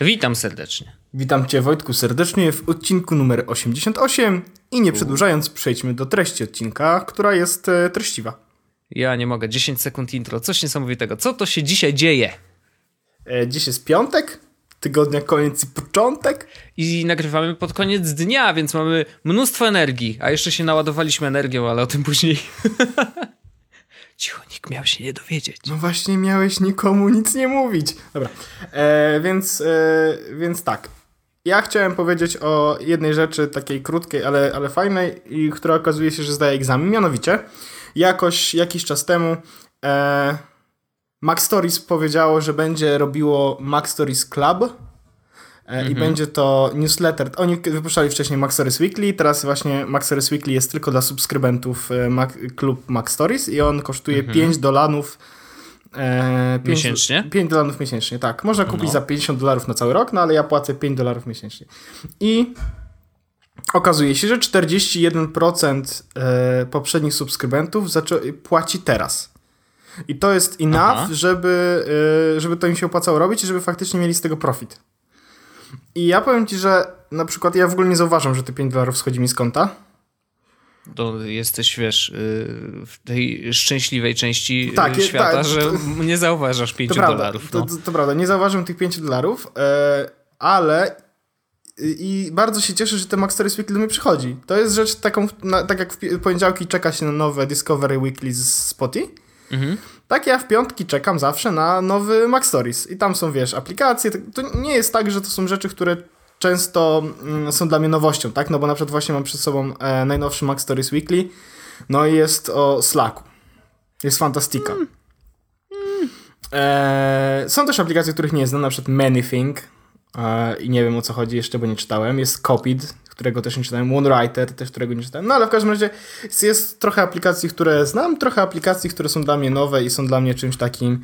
Witam serdecznie. Witam Cię Wojtku serdecznie w odcinku numer 88 i nie przedłużając przejdźmy do treści odcinka, która jest e, treściwa. Ja nie mogę, 10 sekund intro, coś niesamowitego. Co to się dzisiaj dzieje? E, dziś jest piątek, tygodnia koniec i początek. I nagrywamy pod koniec dnia, więc mamy mnóstwo energii, a jeszcze się naładowaliśmy energią, ale o tym później. Cicho, nikt miał się nie dowiedzieć. No właśnie, miałeś nikomu nic nie mówić. Dobra, e, więc, e, więc tak. Ja chciałem powiedzieć o jednej rzeczy, takiej krótkiej, ale, ale fajnej, i która okazuje się, że zdaje egzamin. Mianowicie, jakoś jakiś czas temu e, Mac Stories powiedziało, że będzie robiło Mac Stories Club. E, I będzie to newsletter. Oni wypuszczali wcześniej Mac Stories Weekly, teraz właśnie Mac Stories Weekly jest tylko dla subskrybentów e, Mac, klub Mac Stories i on kosztuje 5 dolarów e, 5, miesięcznie? 5 dolarów miesięcznie, tak. Można kupić no. za 50 dolarów na cały rok, no ale ja płacę 5 dolarów miesięcznie. I okazuje się, że 41% e, poprzednich subskrybentów płaci teraz. I to jest enough, żeby, e, żeby to im się opłacało robić i żeby faktycznie mieli z tego profit. I ja powiem ci, że na przykład ja w ogóle nie zauważam, że te 5 dolarów schodzi mi z konta. To jesteś, wiesz, y, w tej szczęśliwej części y, tak, świata, tak, że to, nie zauważasz 5 to dolarów. No. To, to, prawda, nie zauważam tych 5 dolarów, e, ale i bardzo się cieszę, że ten Max Stories Weekly do mnie przychodzi. To jest rzecz taką, na, tak jak w poniedziałki czeka się na nowe Discovery Weekly z Spotify, mhm. Tak ja w piątki czekam zawsze na nowy Mac Stories. I tam są, wiesz, aplikacje. To nie jest tak, że to są rzeczy, które często mm, są dla mnie nowością, tak? No bo na przykład właśnie mam przed sobą e, najnowszy Mac Stories Weekly. No i jest o Slacku. Jest fantastika. Mm. E, są też aplikacje, których nie znam, na przykład Manything. E, I nie wiem o co chodzi jeszcze, bo nie czytałem. Jest Copied, którego też nie czytałem, OneWriter też, którego nie czytałem. No ale w każdym razie jest, jest, trochę aplikacji, które znam, trochę aplikacji, które są dla mnie nowe i są dla mnie czymś takim,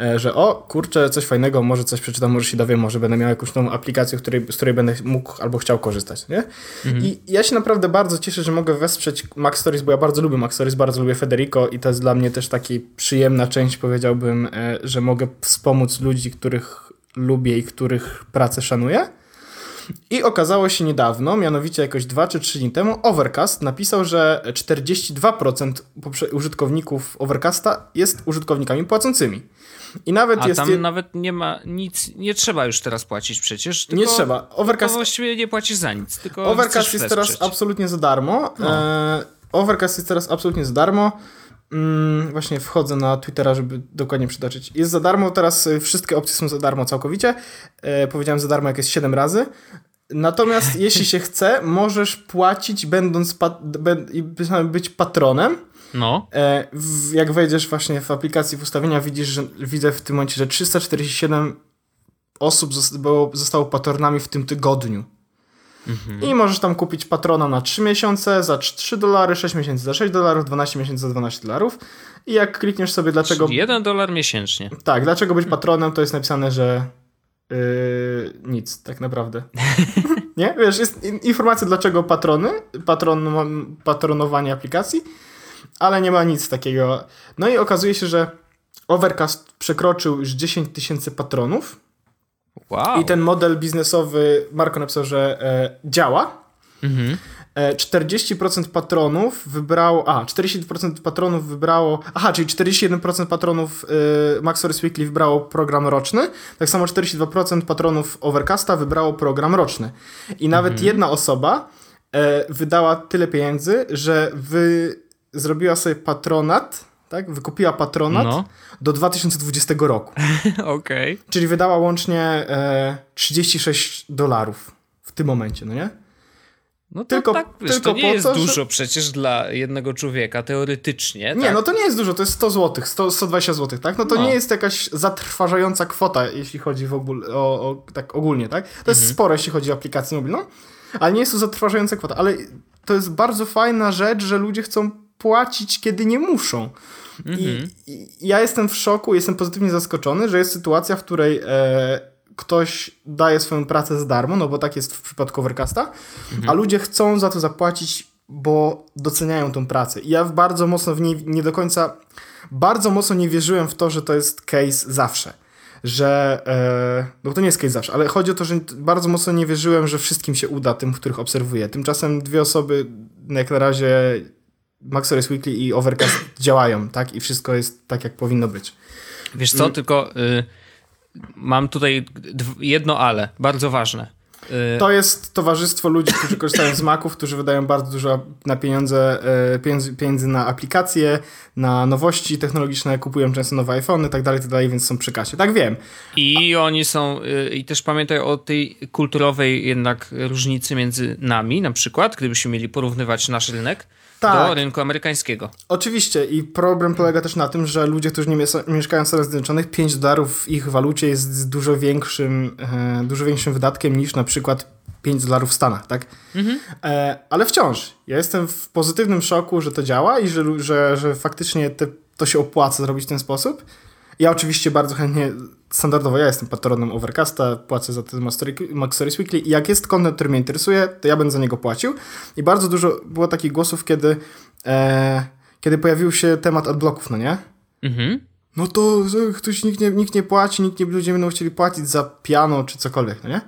e, że o, kurczę, coś fajnego, może coś przeczytam, może się dowiem, może będę miał jakąś nową aplikację, której, z której będę mógł albo chciał korzystać, nie? Mhm. I ja się naprawdę bardzo cieszę, że mogę wesprzeć Mac Stories, bo ja bardzo lubię Mac Stories, bardzo lubię Federico i to jest dla mnie też taki przyjemna część, powiedziałbym, e, że mogę wspomóc ludzi, których lubię i których pracę szanuję. I okazało się niedawno, mianowicie jakoś 2 czy 3 dni temu, Overcast napisał, że 42% użytkowników Overcasta jest użytkownikami płacącymi. I nawet A jest. Tam je... nawet nie ma nic, nie trzeba już teraz płacić przecież. nie trzeba. Overcast. właściwie nie płacisz za nic. Tylko Overcast jest teraz absolutnie za darmo. No. E... Overcast jest teraz absolutnie za darmo. Mm, właśnie wchodzę na Twittera, żeby dokładnie przytoczyć. Jest za darmo, teraz y, wszystkie opcje są za darmo całkowicie. E, powiedziałem za darmo jakieś 7 razy. Natomiast jeśli się chce, możesz płacić będąc pat być patronem. No. E, w, jak wejdziesz właśnie w aplikację w ustawienia, widzisz, że widzę w tym momencie, że 347 osób zostało, zostało patronami w tym tygodniu. Mhm. I możesz tam kupić patrona na 3 miesiące za 3 dolary, 6 miesięcy za 6 dolarów, 12 miesięcy za 12 dolarów. I jak klikniesz sobie dlaczego... 1 dolar miesięcznie. Tak, dlaczego być patronem, to jest napisane, że yy, nic, tak naprawdę. Nie? Wiesz, jest informacja dlaczego patrony, patron, patronowanie aplikacji, ale nie ma nic takiego. No i okazuje się, że Overcast przekroczył już 10 tysięcy patronów Wow. I ten model biznesowy, Marko napisał, że e, działa. Mhm. 40% patronów wybrało. A, 40% patronów wybrało. Aha, czyli 41% patronów y, Maxoris Weekly wybrało program roczny. Tak samo 42% patronów Overcasta wybrało program roczny. I nawet mhm. jedna osoba y, wydała tyle pieniędzy, że wy zrobiła sobie patronat tak? Wykupiła patronat no. do 2020 roku. Okej. Okay. Czyli wydała łącznie e, 36 dolarów w tym momencie, no nie? No to tylko, tak, wiesz, tylko to nie jest to, dużo że... przecież dla jednego człowieka, teoretycznie. Nie, tak? no to nie jest dużo, to jest 100 zł, 100, 120 zł, tak? No to no. nie jest jakaś zatrważająca kwota, jeśli chodzi w ogóle, o, o tak ogólnie, tak? To jest mhm. sporo, jeśli chodzi o aplikację mobilną, ale nie jest to zatrważająca kwota, ale to jest bardzo fajna rzecz, że ludzie chcą płacić, kiedy nie muszą. I, mhm. I, ja jestem w szoku, jestem pozytywnie zaskoczony, że jest sytuacja, w której e, ktoś daje swoją pracę za darmo, no bo tak jest w przypadku Overcasta, mhm. a ludzie chcą za to zapłacić, bo doceniają tą pracę. I ja bardzo mocno w niej nie do końca, bardzo mocno nie wierzyłem w to, że to jest case zawsze. że, e, no to nie jest case zawsze, ale chodzi o to, że bardzo mocno nie wierzyłem, że wszystkim się uda, tym, których obserwuję. Tymczasem dwie osoby, jak na razie Maxoris Weekly i Overcast działają, tak? I wszystko jest tak, jak powinno być. Wiesz co, tylko y, mam tutaj jedno ale, bardzo ważne. Y, to jest towarzystwo ludzi, którzy korzystają z Maców, którzy wydają bardzo dużo na pieniądze, y, pieniędzy, pieniędzy na aplikacje, na nowości technologiczne, kupują często nowe iPhony tak dalej, tak dalej, więc są przy kasie. Tak wiem. I oni są, y, i też pamiętaj o tej kulturowej jednak różnicy między nami, na przykład, gdybyśmy mieli porównywać nasz rynek, tak. do rynku amerykańskiego. Oczywiście i problem polega też na tym, że ludzie, którzy nie mieszkają w Stanach Zjednoczonych, 5 dolarów w ich walucie jest dużo większym, e, dużo większym wydatkiem niż na przykład 5 dolarów w Stanach, tak? Mhm. E, ale wciąż, ja jestem w pozytywnym szoku, że to działa i że, że, że faktycznie te, to się opłaca zrobić w ten sposób. Ja oczywiście bardzo chętnie, standardowo ja jestem patronem Overcasta, płacę za ten Max Stories Weekly i jak jest content, który mnie interesuje, to ja będę za niego płacił. I bardzo dużo było takich głosów, kiedy, e, kiedy pojawił się temat adblocków, no nie? Mhm. No to ktoś, nikt nie, nikt nie płaci, nikt nie, ludzie będą chcieli płacić za piano czy cokolwiek, no nie?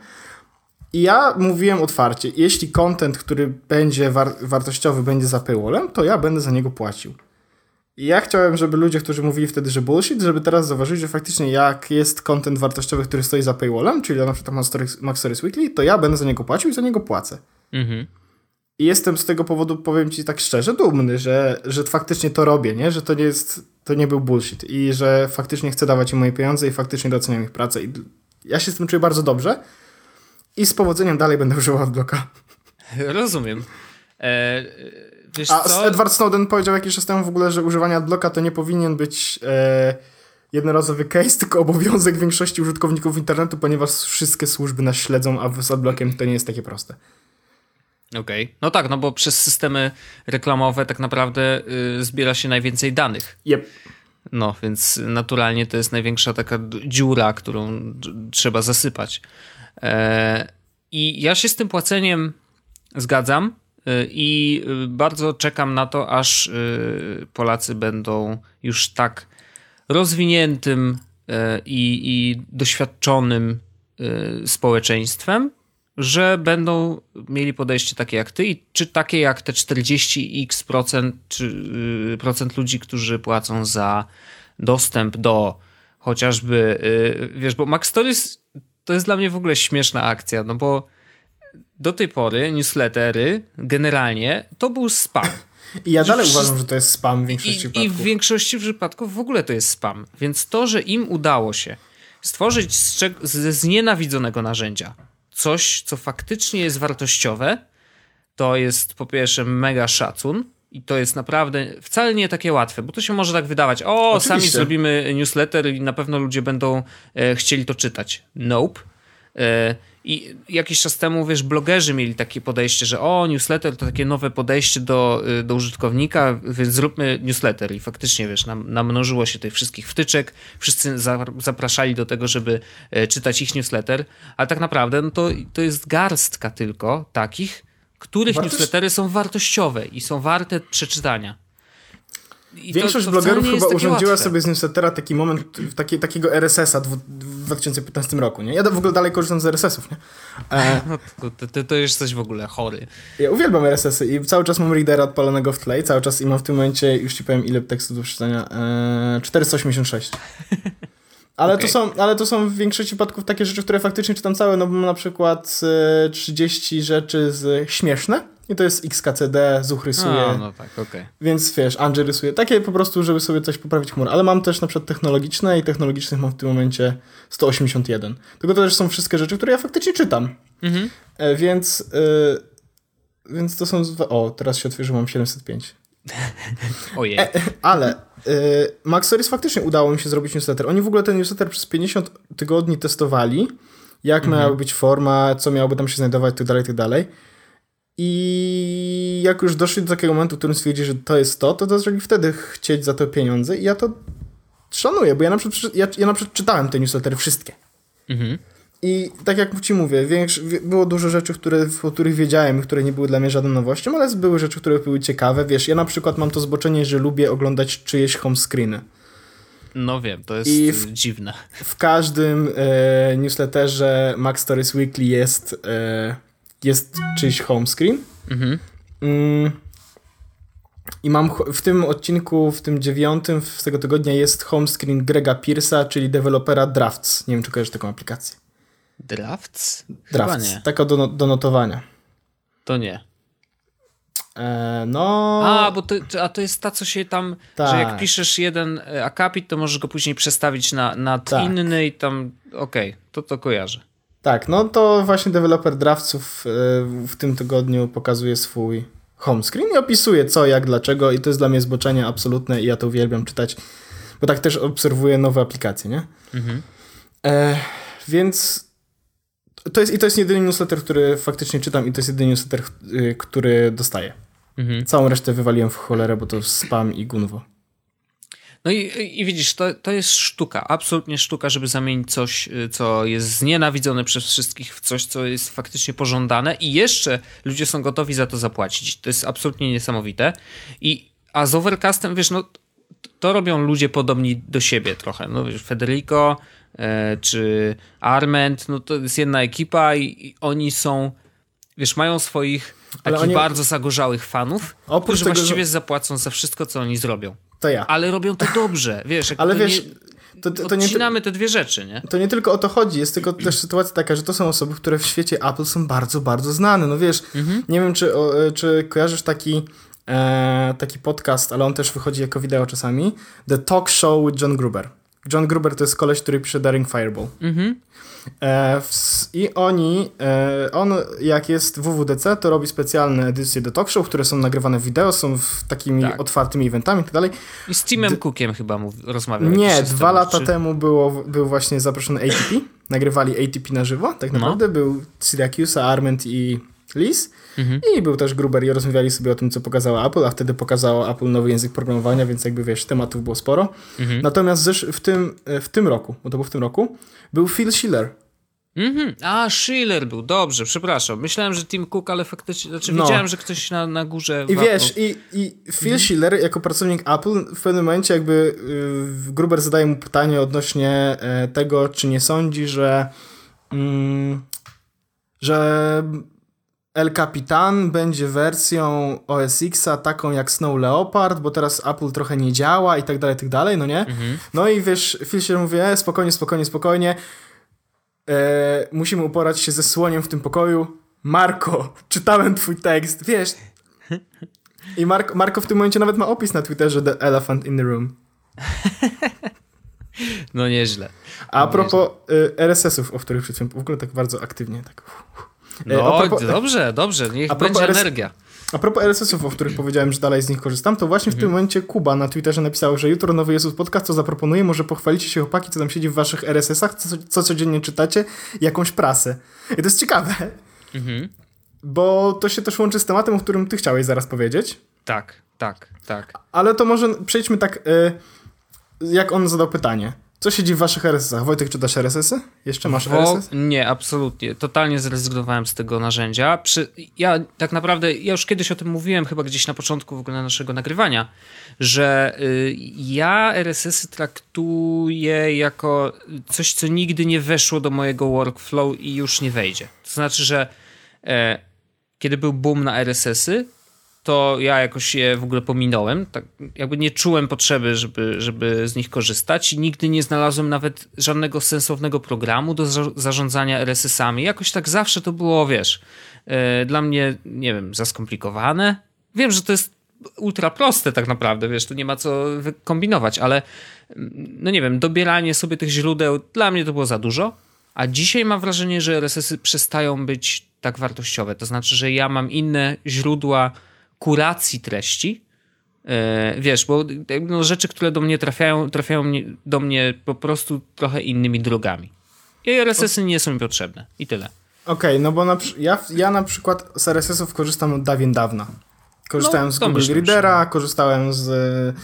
I ja mówiłem otwarcie, jeśli content, który będzie war wartościowy, będzie za paywallem, to ja będę za niego płacił. I ja chciałem, żeby ludzie, którzy mówili wtedy, że bullshit, żeby teraz zauważyli, że faktycznie jak jest content wartościowy, który stoi za paywallem, czyli na przykład Max Stories Weekly, to ja będę za niego płacił i za niego płacę. Mhm. I jestem z tego powodu, powiem ci tak szczerze, dumny, że, że faktycznie to robię, nie? że to nie jest, to nie był bullshit i że faktycznie chcę dawać im moje pieniądze i faktycznie doceniam ich pracę. I ja się z tym czuję bardzo dobrze i z powodzeniem dalej będę używał adblocka. Rozumiem. E Wiesz A co? Edward Snowden powiedział jakiś czas temu w ogóle, że używanie adblocka to nie powinien być e, jednorazowy case, tylko obowiązek większości użytkowników internetu, ponieważ wszystkie służby nas śledzą, a z adblockiem to nie jest takie proste. Okej. Okay. No tak, no bo przez systemy reklamowe tak naprawdę y, zbiera się najwięcej danych. Yep. No, więc naturalnie to jest największa taka dziura, którą trzeba zasypać. E, I ja się z tym płaceniem zgadzam. I y, bardzo czekam na to, aż y, Polacy będą już tak rozwiniętym y, i, i doświadczonym społeczeństwem, że będą mieli podejście takie jak ty i czy takie jak te 40x procent, czy, procent ludzi, którzy płacą za dostęp do chociażby, wiesz, bo Max Stories to jest dla mnie w ogóle śmieszna akcja, no bo do tej pory newslettery generalnie to był spam. I ja dalej uważam, że to jest spam w większości I, przypadków. I w większości przypadków w ogóle to jest spam. Więc to, że im udało się stworzyć z, ze znienawidzonego narzędzia coś, co faktycznie jest wartościowe, to jest po pierwsze mega szacun. I to jest naprawdę wcale nie takie łatwe, bo to się może tak wydawać. O, Oczywiście. sami zrobimy newsletter i na pewno ludzie będą e, chcieli to czytać. Nope. E, i jakiś czas temu, wiesz, blogerzy mieli takie podejście, że o, newsletter to takie nowe podejście do, y, do użytkownika, więc zróbmy newsletter. I faktycznie, wiesz, nam, namnożyło się tych wszystkich wtyczek, wszyscy za, zapraszali do tego, żeby e, czytać ich newsletter, ale tak naprawdę no to, to jest garstka tylko takich, których Wartość... newslettery są wartościowe i są warte przeczytania. I Większość to, to blogerów chyba urządziła łatwe. sobie z newslettera taki moment taki, takiego RSS-a w 2015 roku, nie? Ja w ogóle dalej korzystam z RSS-ów, nie? E... No, to, to, to jesteś w ogóle chory. Ja uwielbiam RSS-y i cały czas mam readera odpalonego w tle cały czas i mam w tym momencie, już ci powiem ile tekstu do przeczytania, e... 486. Ale, okay. to są, ale to są w większości przypadków takie rzeczy, które faktycznie czytam całe, no bo mam na przykład 30 e, rzeczy z śmieszne i to jest XKCD, Zuch rysuje. A, no tak. Okay. Więc wiesz, Andrzej rysuje. Takie po prostu, żeby sobie coś poprawić chmur. Ale mam też na przykład technologiczne i technologicznych mam w tym momencie 181. Tylko to też są wszystkie rzeczy, które ja faktycznie czytam. Mhm. E, więc, e, więc to są... O, teraz się otworzyło, mam 705. Ojej. E, ale e, Maxoris faktycznie udało mi się zrobić newsletter. Oni w ogóle ten newsletter przez 50 tygodni testowali, jak mhm. miała być forma, co miałoby tam się znajdować, tak dalej, tak dalej. I jak już doszli do takiego momentu, w którym stwierdzi, że to jest to, to zaczęli wtedy chcieć za to pieniądze i ja to szanuję, bo ja na przykład, ja, ja na przykład czytałem te newslettery wszystkie. Mhm. I tak jak ci mówię, większy, było dużo rzeczy, które, o których wiedziałem, które nie były dla mnie żadną nowością, ale były rzeczy, które były ciekawe. Wiesz, ja na przykład mam to zboczenie, że lubię oglądać czyjeś home screeny. No wiem, to jest I w, dziwne. W każdym e, newsletterze Mac Stories Weekly jest, e, jest czyjś home screen. Mhm. Mm. I mam w tym odcinku, w tym dziewiątym z tego tygodnia jest home screen Grega Pierce'a, czyli dewelopera Drafts. Nie wiem, czy kojarzysz taką aplikację. Drafts? Drafts, taka do, do notowania. To nie. E, no. A, bo to, a to jest ta, co się tam, tak. że jak tak. piszesz jeden e, akapit, to możesz go później przestawić na, na tak. inny i tam, okej, okay, to to kojarzę. Tak, no to właśnie deweloper Draftsów e, w tym tygodniu pokazuje swój home screen i opisuje co, jak, dlaczego i to jest dla mnie zboczenie absolutne i ja to uwielbiam czytać, bo tak też obserwuję nowe aplikacje, nie? Mhm. E, więc to jest, i to jest jedyny newsletter, który faktycznie czytam i to jest jedyny newsletter, y, który dostaję. Mhm. Całą resztę wywaliłem w cholerę, bo to spam i gunwo. No i, i widzisz, to, to jest sztuka, absolutnie sztuka, żeby zamienić coś, y, co jest znienawidzone przez wszystkich, w coś, co jest faktycznie pożądane i jeszcze ludzie są gotowi za to zapłacić. To jest absolutnie niesamowite. I, a z Overcastem, wiesz, no to robią ludzie podobni do siebie trochę. No wiesz, Federico e, czy Arment, no to jest jedna ekipa i, i oni są, wiesz, mają swoich takich oni... bardzo zagorzałych fanów, Oprócz którzy tego, właściwie że... zapłacą za wszystko, co oni zrobią. To ja. Ale robią to dobrze, wiesz. Ale wiesz... Nie... To, to, nie, te dwie rzeczy, nie? To nie tylko o to chodzi, jest tylko też sytuacja taka, że to są osoby, które w świecie Apple są bardzo, bardzo znane. No wiesz, mhm. nie wiem, czy, o, czy kojarzysz taki, e, taki podcast, ale on też wychodzi jako wideo czasami. The Talk Show with John Gruber. John Gruber to jest koleś, który pisze Daring Fireball. Mhm. E, I oni, e, on jak jest w WWDC, to robi specjalne edycje do talk show, które są nagrywane wideo, są w takimi tak. otwartymi eventami i tak dalej. I z Timem D Cookiem chyba mów, rozmawiał. Nie, dwa lata czy... temu było, był właśnie zaproszony ATP. Nagrywali ATP na żywo, tak no. naprawdę. No. Był Syracuse, Arment i Liz. Mhm. I był też Gruber i rozmawiali sobie o tym, co pokazała Apple, a wtedy pokazało Apple nowy język programowania, więc jakby wiesz, tematów było sporo. Mhm. Natomiast w tym, w tym roku, bo to był w tym roku, był Phil Schiller. Mhm. A, Schiller był, dobrze, przepraszam. Myślałem, że Tim Cook, ale faktycznie, znaczy no. widziałem, że ktoś na, na górze... I wiesz, i, i Phil mhm. Schiller jako pracownik Apple w pewnym momencie jakby yy, Gruber zadaje mu pytanie odnośnie yy, tego, czy nie sądzi, że yy, że El Capitan będzie wersją OS Xa taką jak Snow Leopard, bo teraz Apple trochę nie działa i tak dalej, tak dalej, no nie? Mhm. No i wiesz, Phil się mówi, e, spokojnie, spokojnie, spokojnie, e, musimy uporać się ze słoniem w tym pokoju. Marko, czytałem twój tekst, wiesz. I Marko, Marko w tym momencie nawet ma opis na Twitterze The Elephant in the Room. No nieźle. A no propos nieźle. RSS-ów, o których przed chwilą w ogóle tak bardzo aktywnie tak... E, no, propos, dobrze, dobrze, niech będzie RS, energia. A propos RSS-ów, o których powiedziałem, że dalej z nich korzystam, to właśnie mhm. w tym mhm. momencie Kuba na Twitterze napisał, że jutro nowy Jezus Podcast, co zaproponuje, może pochwalicie się chłopaki, co tam siedzi w waszych RSS-ach, co, co codziennie czytacie, jakąś prasę. I to jest ciekawe, mhm. bo to się też łączy z tematem, o którym ty chciałeś zaraz powiedzieć. Tak, tak, tak. Ale to może przejdźmy tak, y, jak on zadał pytanie. Co siedzi w waszych RSS-ach? Wojtek, czytasz RSS-y? Jeszcze masz Wo RSS? Nie, absolutnie. Totalnie zrezygnowałem z tego narzędzia. Przy, ja tak naprawdę, ja już kiedyś o tym mówiłem, chyba gdzieś na początku w ogóle naszego nagrywania, że y, ja RSS-y traktuję jako coś, co nigdy nie weszło do mojego workflow i już nie wejdzie. To znaczy, że e, kiedy był boom na RSS-y, to ja jakoś je w ogóle pominąłem. Tak, jakby nie czułem potrzeby, żeby, żeby z nich korzystać i nigdy nie znalazłem nawet żadnego sensownego programu do za zarządzania RSS-ami. Jakoś tak zawsze to było, wiesz, yy, dla mnie, nie wiem, za skomplikowane. Wiem, że to jest ultra proste tak naprawdę, wiesz, tu nie ma co kombinować, ale mm, no nie wiem, dobieranie sobie tych źródeł dla mnie to było za dużo, a dzisiaj mam wrażenie, że RSS-y przestają być tak wartościowe. To znaczy, że ja mam inne źródła kuracji treści. E, wiesz, bo no, rzeczy, które do mnie trafiają, trafiają do mnie po prostu trochę innymi drogami. I RSS-y nie są mi potrzebne. I tyle. Okej, okay, no bo na, ja, ja na przykład z RSS-ów korzystam od dawien dawna. Korzystałem no, z Google Readera, myślę. korzystałem z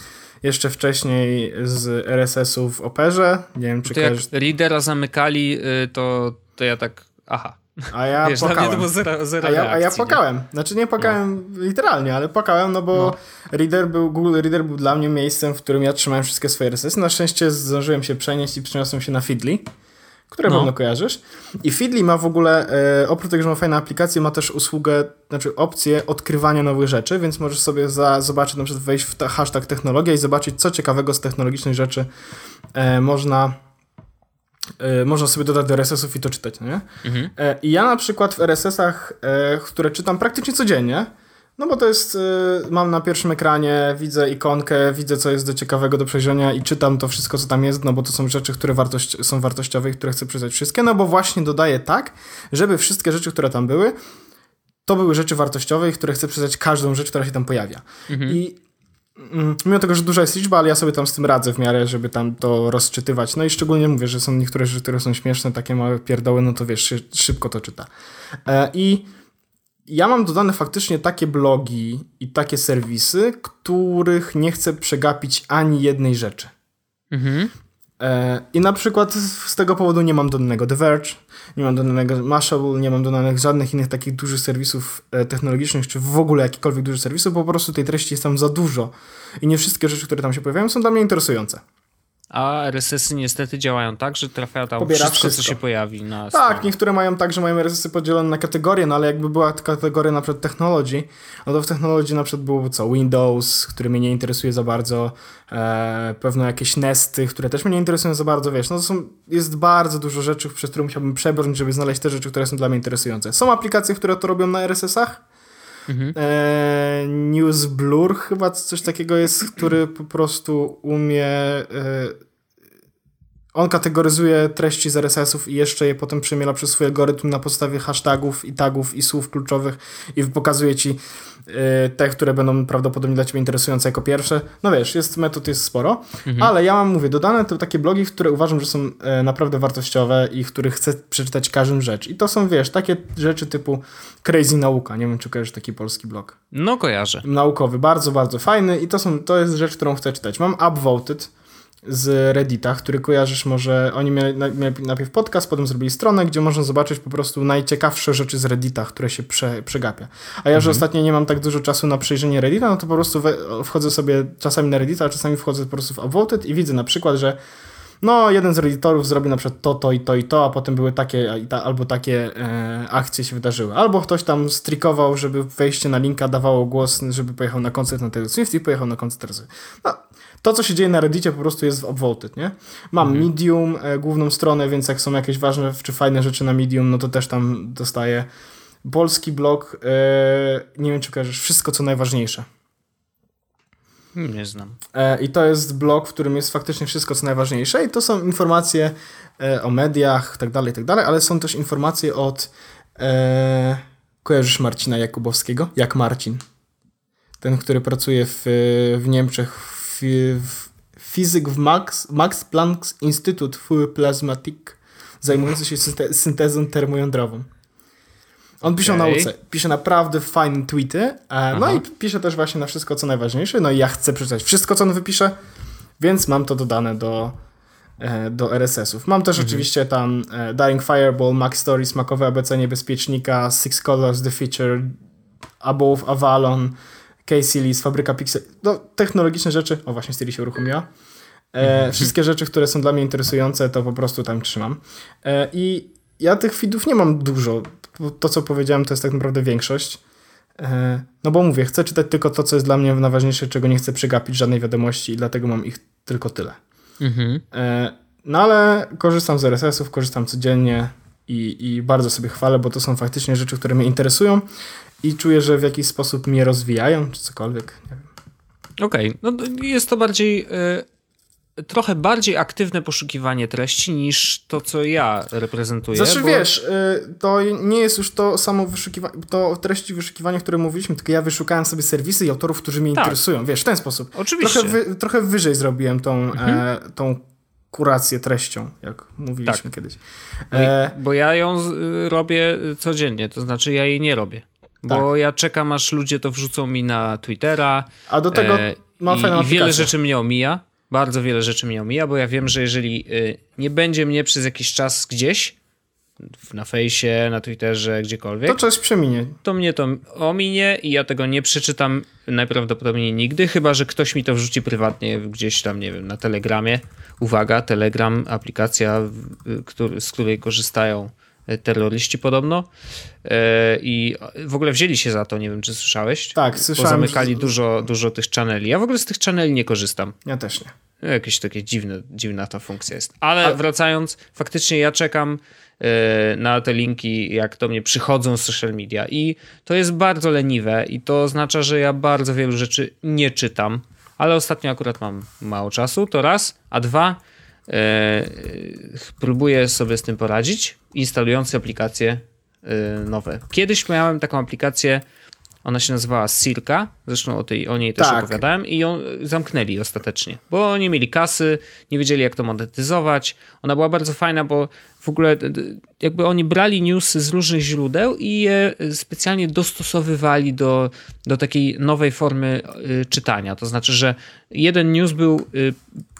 jeszcze wcześniej z RSS-ów w Operze. Nie wiem, czy to jak Readera zamykali, y, to, to ja tak, aha, A ja Wiesz, płakałem. to było zero, zero a, ja, a ja reakcji, płakałem. Znaczy nie płakałem no. literalnie, ale płakałem, no bo no. Reader był, Google Reader był dla mnie miejscem, w którym ja trzymałem wszystkie swoje RSS. Na szczęście zdążyłem się przenieść i przeniosłem się na Feedly które no. pewno kojarzysz. I Feedly ma w ogóle, e, oprócz tego, że ma fajne aplikacje, ma też usługę, znaczy opcję odkrywania nowych rzeczy, więc możesz sobie za, zobaczyć, na przykład wejść w hashtag technologia i zobaczyć, co ciekawego z technologicznych rzeczy e, można można sobie dodać do RSS-ów i to czytać, nie? Mhm. E, I ja na przykład w RSS-ach, e, które czytam praktycznie codziennie, no bo to jest, mam na pierwszym ekranie, widzę ikonkę, widzę co jest do ciekawego do przejrzenia i czytam to wszystko, co tam jest, no bo to są rzeczy, które wartość, są wartościowe i które chcę przeczytać wszystkie, no bo właśnie dodaję tak, żeby wszystkie rzeczy, które tam były, to były rzeczy wartościowe i które chcę przeczytać każdą rzecz, która się tam pojawia. Mhm. I mimo tego, że duża jest liczba, ale ja sobie tam z tym radzę w miarę, żeby tam to rozczytywać. No i szczególnie mówię, że są niektóre rzeczy, które są śmieszne, takie małe pierdoły, no to wiesz, szybko to czyta. E, I ja mam dodane faktycznie takie blogi i takie serwisy, których nie chcę przegapić ani jednej rzeczy. Mhm. E, I na przykład z tego powodu nie mam dodanego The Verge, nie mam dodanego Mashable, nie mam dodanych żadnych innych takich dużych serwisów e, technologicznych, czy w ogóle jakikolwiek duży serwisów, po prostu tej treści jest tam za dużo. I nie wszystkie rzeczy, które tam się pojawiają, są dla mnie interesujące. A RSS-y niestety działają tak, że trafiają tam wszystko, wszystko, co się pojawi na Tak, niektóre mają tak, że mają RSS-y podzielone na kategorie, no ale jakby była kategoria na przykład technology, no to w technologii na przykład byłoby co? Windows, który mnie nie interesuje za bardzo, e, pewno jakieś Nesty, które też mnie nie interesują za bardzo, wiesz, no to są, jest bardzo dużo rzeczy, przez które musiałbym przebrnąć, żeby znaleźć te rzeczy, które są dla mnie interesujące. Są aplikacje, które to robią na RSS-ach, Mhm. E, News Blur chyba coś takiego jest, który po prostu umie. E, on kategoryzuje treści z RSS-ów i jeszcze je potem przemiela przez swój algorytm na podstawie hashtagów i tagów i słów kluczowych i pokazuje ci te, które będą prawdopodobnie dla Ciebie interesujące jako pierwsze. No wiesz, jest metod jest sporo, mhm. ale ja mam, mówię, dodane to takie blogi, które uważam, że są e, naprawdę wartościowe i w których chcę przeczytać każdą rzecz. I to są, wiesz, takie rzeczy typu Crazy Nauka. Nie wiem, czy kojarzysz taki polski blog. No, kojarzę. Naukowy, bardzo, bardzo fajny i to, są, to jest rzecz, którą chcę czytać. Mam Upvoted, z Reddita, który kojarzysz może, oni mieli, mieli najpierw podcast, potem zrobili stronę, gdzie można zobaczyć po prostu najciekawsze rzeczy z Reddita, które się prze, przegapia. A ja, mhm. że ostatnio nie mam tak dużo czasu na przejrzenie Reddita, no to po prostu we, wchodzę sobie czasami na Reddita, a czasami wchodzę po prostu w Upvoted i widzę na przykład, że no, jeden z redditorów zrobił na przykład to, to i to i to, a potem były takie albo takie e, akcje się wydarzyły. Albo ktoś tam strikował, żeby wejście na linka dawało głos, żeby pojechał na koncert na Taylor Swift i pojechał na koncert Taylor Swift. No, to, co się dzieje na Reddicie, po prostu jest w Upvoted, nie? Mam mhm. Medium, e, główną stronę, więc jak są jakieś ważne czy fajne rzeczy na Medium, no to też tam dostaję. Polski blog, e, nie wiem, czy kojarzysz, wszystko, co najważniejsze. Nie znam. E, I to jest blog, w którym jest faktycznie wszystko, co najważniejsze i to są informacje e, o mediach, tak dalej, tak dalej, ale są też informacje od e, kojarzysz Marcina Jakubowskiego? Jak Marcin. Ten, który pracuje w, w Niemczech fizyk w Max, Max Planck Institute for Plasmatic, zajmujący się syntezą termojądrową. On pisze okay. o nauce, pisze naprawdę fajne tweety, e, no i pisze też właśnie na wszystko, co najważniejsze, no i ja chcę przeczytać wszystko, co on wypisze, więc mam to dodane do, e, do RSS-ów. Mam też mhm. oczywiście tam e, Dying Fireball, Max Stories, Smakowe ABC Niebezpiecznika, Six Colors, The Feature, Above Avalon, K-Series, Fabryka Pixel, no technologiczne rzeczy, o właśnie Siri się uruchomiła. E, mhm. wszystkie rzeczy, które są dla mnie interesujące, to po prostu tam trzymam. E, I ja tych feedów nie mam dużo. To, co powiedziałem, to jest tak naprawdę większość. E, no bo mówię, chcę czytać tylko to, co jest dla mnie najważniejsze, czego nie chcę przegapić żadnej wiadomości i dlatego mam ich tylko tyle. Mhm. E, no ale korzystam z RSS-ów, korzystam codziennie i, i bardzo sobie chwalę, bo to są faktycznie rzeczy, które mnie interesują i czuję, że w jakiś sposób mnie rozwijają, czy cokolwiek. Okej, okay. no jest to bardziej. Y, trochę bardziej aktywne poszukiwanie treści niż to, co ja reprezentuję. Znaczy bo... wiesz, y, to nie jest już to samo wyszukiwanie, to treści wyszukiwania, które mówiliśmy, tylko ja wyszukałem sobie serwisy i autorów, którzy mnie tak. interesują. Wiesz, w ten sposób. Oczywiście. Trochę, wy, trochę wyżej zrobiłem tą, mhm. e, tą kurację treścią, jak mówiliśmy tak. kiedyś. E... Bo ja ją robię codziennie, to znaczy ja jej nie robię. Bo tak. ja czekam, aż ludzie to wrzucą mi na Twittera. A do tego e, ma fajną I, I wiele rzeczy mnie omija. Bardzo wiele rzeczy mnie omija, bo ja wiem, że jeżeli y, nie będzie mnie przez jakiś czas gdzieś, na fejsie, na Twitterze, gdziekolwiek. To coś przeminie. To mnie to ominie i ja tego nie przeczytam najprawdopodobniej nigdy, chyba że ktoś mi to wrzuci prywatnie gdzieś tam, nie wiem, na Telegramie. Uwaga, Telegram, aplikacja, z której korzystają terroryści podobno e, i w ogóle wzięli się za to, nie wiem czy słyszałeś. Tak, słyszałem. Zamykali że... dużo, dużo tych channeli. Ja w ogóle z tych channeli nie korzystam. Ja też nie. Jakieś takie dziwne, dziwna ta funkcja jest. Ale A... wracając, faktycznie ja czekam e, na te linki, jak do mnie przychodzą z social media i to jest bardzo leniwe i to oznacza, że ja bardzo wielu rzeczy nie czytam, ale ostatnio akurat mam mało czasu, to raz, a dwa, E, próbuję sobie z tym poradzić, instalując aplikacje e, nowe. Kiedyś miałem taką aplikację, ona się nazywała Circa, zresztą o, tej, o niej też tak. opowiadałem i ją zamknęli ostatecznie, bo nie mieli kasy, nie wiedzieli jak to monetyzować. Ona była bardzo fajna, bo w ogóle jakby oni brali newsy z różnych źródeł i je specjalnie dostosowywali do, do takiej nowej formy e, czytania. To znaczy, że jeden news był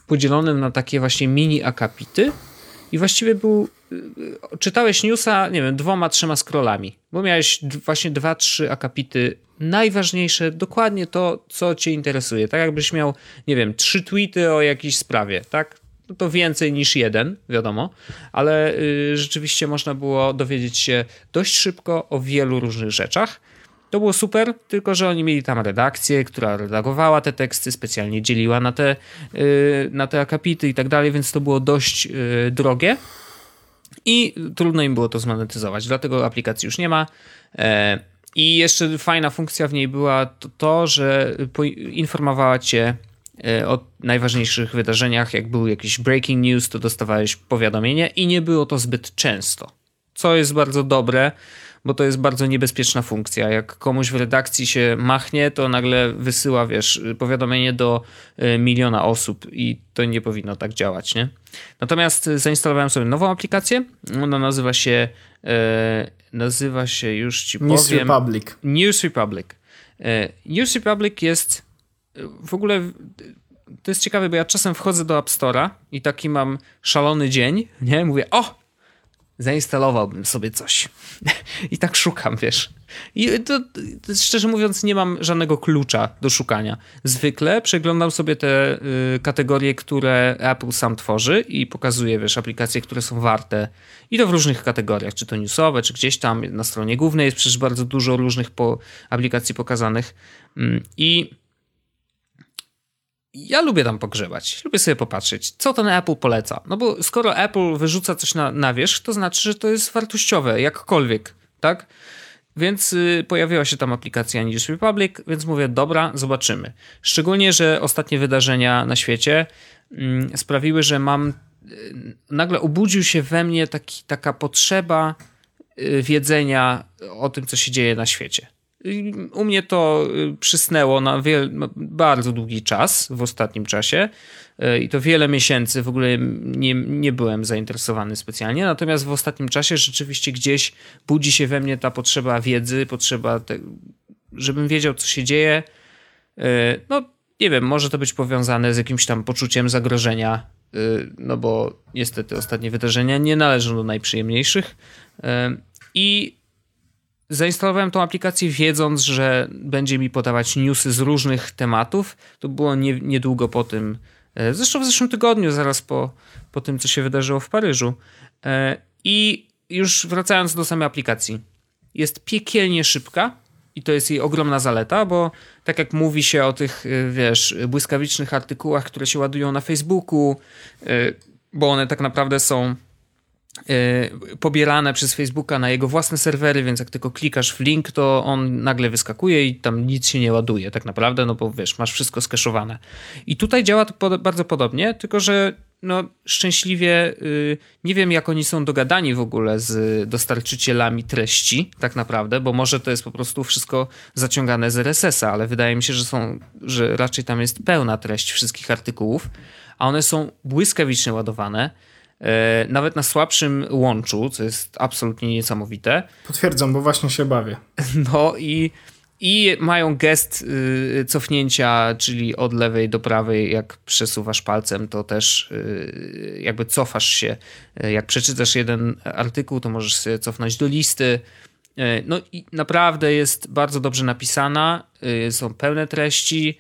podzielony na takie właśnie mini akapity i właściwie był y, czytałeś newsa, nie wiem, dwoma, trzema scrollami, bo miałeś właśnie dwa, trzy akapity najważniejsze, dokładnie to, co cię interesuje. Tak jakbyś miał, nie wiem, trzy tweety o jakiejś sprawie, tak? No to więcej niż jeden, wiadomo, ale y, rzeczywiście można było dowiedzieć się dość szybko o wielu różnych rzeczach. To było super, tylko że oni mieli tam redakcję, która redagowała te teksty, specjalnie dzieliła na te, yy, na te akapity i tak dalej, więc to było dość yy, drogie i trudno im było to zmonetyzować, dlatego aplikacji już nie ma. E, I jeszcze fajna funkcja w niej była to, to że informowała cię e, o najważniejszych wydarzeniach. Jak był jakiś breaking news, to dostawałeś powiadomienie i nie było to zbyt często. Co jest bardzo dobre, bo to jest bardzo niebezpieczna funkcja. Jak komuś w redakcji się machnie, to nagle wysyła, wiesz, powiadomienie do e, miliona osób i to nie powinno tak działać, nie? Natomiast zainstalowałem sobie nową aplikację. Ona nazywa się e, nazywa się już ci News powiem Republic. News Republic. E, News Republic jest w ogóle to jest ciekawe, bo ja czasem wchodzę do App Store'a i taki mam szalony dzień, nie? Mówię, o, zainstalowałbym sobie coś. I tak szukam, wiesz. I to, to, szczerze mówiąc, nie mam żadnego klucza do szukania. Zwykle przeglądam sobie te y, kategorie, które Apple sam tworzy i pokazuje, wiesz, aplikacje, które są warte. I to w różnych kategoriach, czy to newsowe, czy gdzieś tam na stronie głównej jest przecież bardzo dużo różnych po, aplikacji pokazanych. Mm, I ja lubię tam pogrzebać, lubię sobie popatrzeć, co ten Apple poleca. No bo skoro Apple wyrzuca coś na, na wierzch, to znaczy, że to jest wartościowe, jakkolwiek, tak? Więc y, pojawiła się tam aplikacja News Republic, więc mówię, dobra, zobaczymy. Szczególnie, że ostatnie wydarzenia na świecie y, sprawiły, że mam. Y, nagle obudził się we mnie taki, taka potrzeba y, wiedzenia o tym, co się dzieje na świecie. U mnie to y, przysnęło na wiel, bardzo długi czas w ostatnim czasie y, i to wiele miesięcy w ogóle nie, nie byłem zainteresowany specjalnie, natomiast w ostatnim czasie rzeczywiście gdzieś budzi się we mnie ta potrzeba wiedzy, potrzeba, te, żebym wiedział, co się dzieje. Y, no, nie wiem, może to być powiązane z jakimś tam poczuciem zagrożenia, no bo niestety ostatnie wydarzenia nie należą do najprzyjemniejszych. I Zainstalowałem tą aplikację wiedząc, że będzie mi podawać newsy z różnych tematów. To było nie, niedługo po tym, e, zresztą w zeszłym tygodniu, zaraz po, po tym, co się wydarzyło w Paryżu. E, I już wracając do samej aplikacji. Jest piekielnie szybka i to jest jej ogromna zaleta, bo tak jak mówi się o tych, e, wiesz, błyskawicznych artykułach, które się ładują na Facebooku, bo one tak naprawdę są pobierane przez Facebooka na jego własne serwery, więc jak tylko klikasz w link, to on nagle wyskakuje i tam nic się nie ładuje tak naprawdę, no bo wiesz, masz wszystko skeszowane. I tutaj działa to pod bardzo podobnie, tylko że no szczęśliwie yy, nie wiem jak oni są dogadani w ogóle z dostarczycielami treści tak naprawdę, bo może to jest po prostu wszystko zaciągane z RSS-a, ale wydaje mi się, że są, że raczej tam jest pełna treść wszystkich artykułów, a one są błyskawicznie ładowane nawet na słabszym łączu, co jest absolutnie niesamowite. Potwierdzam, bo właśnie się bawię. No i, I mają gest y, cofnięcia, czyli od lewej do prawej, jak przesuwasz palcem, to też y, jakby cofasz się. Y, jak przeczytasz jeden artykuł, to możesz sobie cofnąć do listy. Y, no i naprawdę jest bardzo dobrze napisana, y, są pełne treści.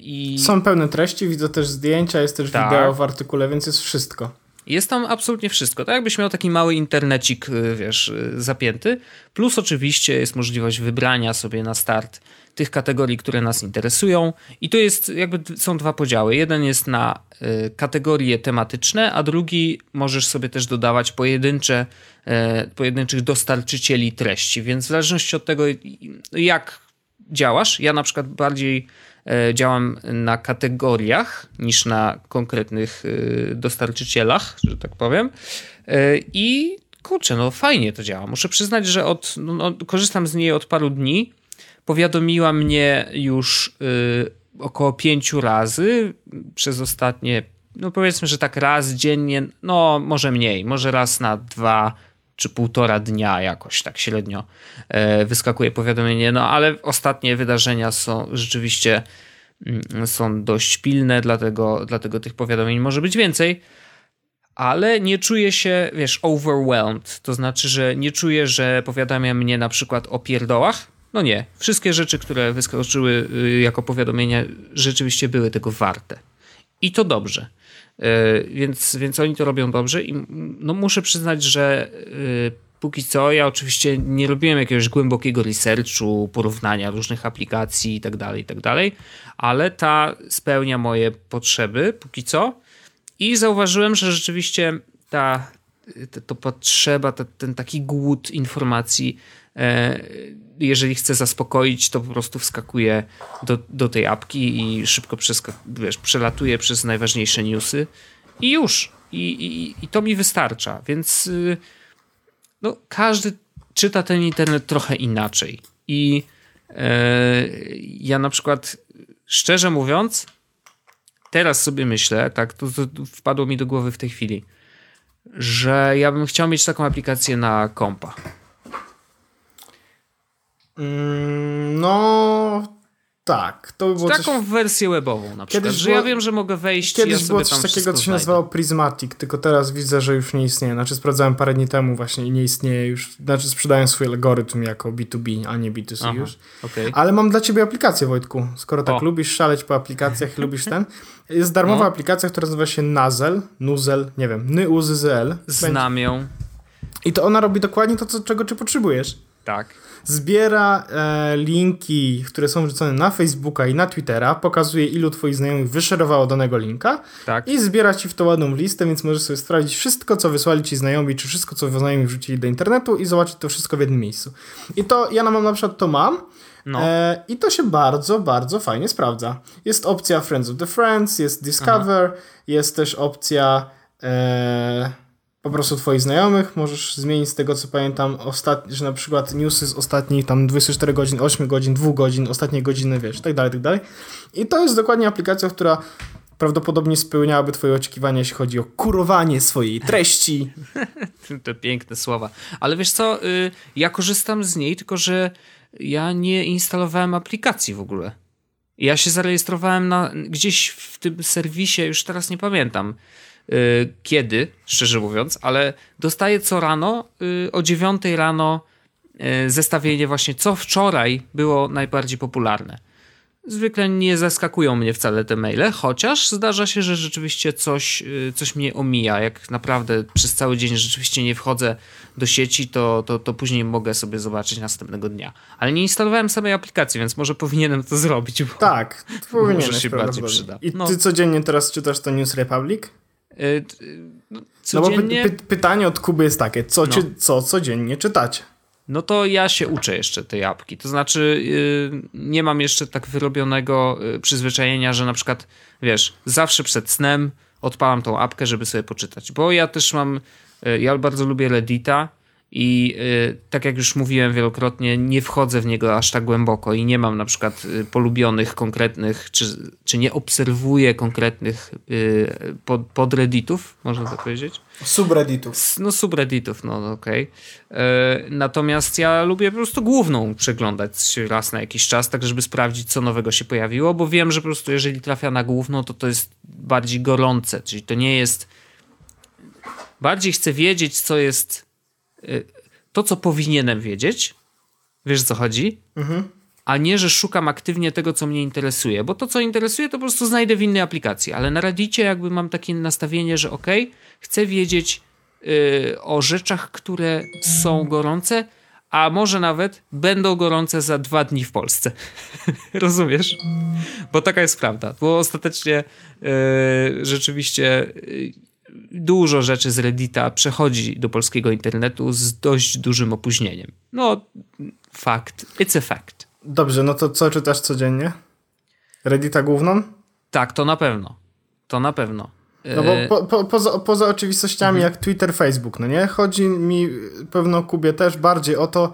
I Są pełne treści, widzę też zdjęcia, jest też Tak. wideo w artykule, więc jest wszystko. Jest tam absolutnie wszystko. Tak jakbyś miał taki mały internecik, y, wiesz, y, zapięty. Plus oczywiście jest możliwość wybrania sobie na start tych kategorii, które nas interesują. I to jest, jakby są dwa podziały. Jeden jest na y, kategorie tematyczne, a drugi możesz sobie też dodawać pojedyncze, y, pojedynczych dostarczycieli treści. Więc w zależności od tego, jak działasz, ja na przykład bardziej e, działam na kategoriach niż na konkretnych e, dostarczycielach, że tak powiem. E, I kurczę, no fajnie to działa. Muszę przyznać, że od, no, no, korzystam z niej od paru dni. Powiadomiła mnie już e, około pięciu razy przez ostatnie, no powiedzmy, że tak raz dziennie, no może mniej, może raz na dwa czy półtora dnia jakoś tak średnio e, wyskakuje powiadomienie, no ale ostatnie wydarzenia są rzeczywiście mm, są dość pilne, dlatego, dlatego tych powiadomień może być więcej, ale nie czuję się, wiesz, overwhelmed, to znaczy, że nie czuję, że powiadamia mnie na przykład o pierdołach, no nie, wszystkie rzeczy, które wyskoczyły y, jako powiadomienia rzeczywiście były tego warte i to dobrze. E, Więc, więc oni to robią dobrze i no muszę przyznać, że y, póki co ja oczywiście nie robiłem jakiegoś głębokiego researchu, porównania różnych aplikacji i tak dalej, i tak ale ta spełnia moje potrzeby póki co i zauważyłem, że rzeczywiście ta to, to potrzeba, ta, ten taki głód informacji, e, jeżeli chcę zaspokoić, to po prostu wskakuje do, do tej apki i szybko wiesz, przelatuje przez najważniejsze newsy i już. I, i, I to mi wystarcza, więc y, no, każdy czyta ten internet trochę inaczej. I e, ja na przykład, szczerze mówiąc, teraz sobie myślę, tak, to, to wpadło mi do głowy w tej chwili, że ja bym chciał mieć taką aplikację na kompa. Mm, no, tak. To by było Taką coś... wersję webową na przykład, Kiedyś że było- ja wiem, że mogę wejść Kiedyś ja było coś takiego, co się nazywało Prismatic, tylko teraz widzę, że już nie istnieje. Znaczy sprawdzałem parę dni temu właśnie i nie istnieje już. Znaczy sprzedają swój algorytm jako B2B, a nie B2C Aha, już. okej. Ale mam dla ciebie aplikację, Wojtku. Skoro tak O. lubisz szaleć po aplikacjach i lubisz ten. Jest darmowa No. aplikacja, która nazywa się Nazel, Nuzel, nie wiem, Nyuzl. Znam ją, I to ona robi dokładnie to, co, czego ty potrzebujesz. Tak. Zbiera e, linki, które są wrzucone na Facebooka i na Twittera, pokazuje ilu twoich znajomych wyszerowało danego linka Tak. i zbiera ci w to ładną listę, więc możesz sobie sprawdzić wszystko, co wysłali ci znajomi, czy wszystko, co znajomi wrzucili do internetu i zobaczyć to wszystko w jednym miejscu. I to, ja mam na przykład to mam No. e, i to się bardzo, bardzo fajnie sprawdza. Jest opcja Friends of the Friends, jest Discover, jest też opcja e, po prostu twoich znajomych, możesz zmienić z tego, co pamiętam, ostat... że na przykład newsy z ostatnich tam 24 godzin, 8 godzin, 2 godzin, ostatnie godziny, wiesz, tak dalej, tak dalej. I to jest dokładnie aplikacja, która prawdopodobnie spełniałaby twoje oczekiwania, jeśli chodzi o kurowanie swojej treści. Te piękne słowa. Ale wiesz co, y, ja korzystam z niej, tylko że ja nie instalowałem aplikacji w ogóle. Ja się zarejestrowałem na, gdzieś w tym serwisie, już teraz nie pamiętam kiedy, szczerze mówiąc, ale dostaję co rano, y, o 9 rano y, zestawienie właśnie, co wczoraj było najbardziej popularne. Zwykle nie zaskakują mnie wcale te maile, chociaż zdarza się, że rzeczywiście coś, y, coś mnie omija. Jak naprawdę przez cały dzień rzeczywiście nie wchodzę do sieci, to, to, to później mogę sobie zobaczyć następnego dnia. Ale nie instalowałem samej aplikacji, więc może powinienem to zrobić. Bo... Tak, powinieneś Może się bardziej przyda. I No. ty codziennie teraz czytasz to News Republic? Y, y, no, No bo py codziennie, py pytanie od Kuby jest takie, co, No. co codziennie czytacie? no to ja się uczę jeszcze tej apki. To znaczy, y, nie mam jeszcze tak wyrobionego y, przyzwyczajenia, że na przykład, wiesz, zawsze przed snem odpalam tą apkę, żeby sobie poczytać. Bo ja też mam, y, ja bardzo lubię Reddita I y, tak jak już mówiłem wielokrotnie, nie wchodzę w niego aż tak głęboko i nie mam na przykład y, polubionych konkretnych, czy, czy nie obserwuję konkretnych y, pod, podredditów, można tak powiedzieć. Subredditów. No subredditów, no okej. Okay. Natomiast ja lubię po prostu główną przeglądać raz na jakiś czas, tak żeby sprawdzić, co nowego się pojawiło, bo wiem, że po prostu jeżeli trafia na główną, to to jest bardziej gorące, czyli to nie jest... Bardziej chcę wiedzieć, co jest to, co powinienem wiedzieć, wiesz co chodzi, mhm. a nie, że szukam aktywnie tego, co mnie interesuje, bo to, co interesuje, to po prostu znajdę w innej aplikacji, ale na Reddicie jakby mam takie nastawienie, że ok, chcę wiedzieć yy, o rzeczach, które są gorące, a może nawet będą gorące za dwa dni w Polsce. Rozumiesz? Bo taka jest prawda. Bo ostatecznie yy, rzeczywiście yy, dużo rzeczy z Reddita przechodzi do polskiego internetu z dość dużym opóźnieniem. No, fakt. It's a fact. Dobrze, no to co czytasz codziennie? Reddita główną? Tak, to na pewno. To na pewno. No bo e, po, po, poza, poza oczywistościami mhm. jak Twitter, Facebook, no nie? Chodzi mi pewno Kubie też bardziej o to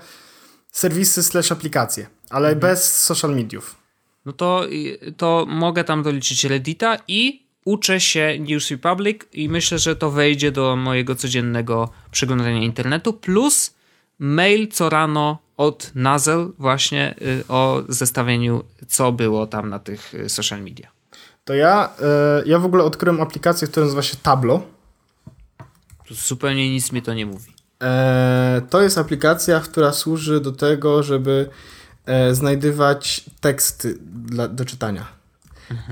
serwisy slash aplikacje, ale mhm. bez social mediów. No to, to mogę tam doliczyć Reddita i uczę się News Republic i myślę, że to wejdzie do mojego codziennego przeglądania internetu, plus mail co rano od Nazel właśnie y, o zestawieniu, co było tam na tych y, social media. To ja, y, ja w ogóle odkryłem aplikację, która nazywa się Tableau. Zupełnie nic mi to nie mówi. E, to jest aplikacja, która służy do tego, żeby e, znajdywać teksty dla, do czytania.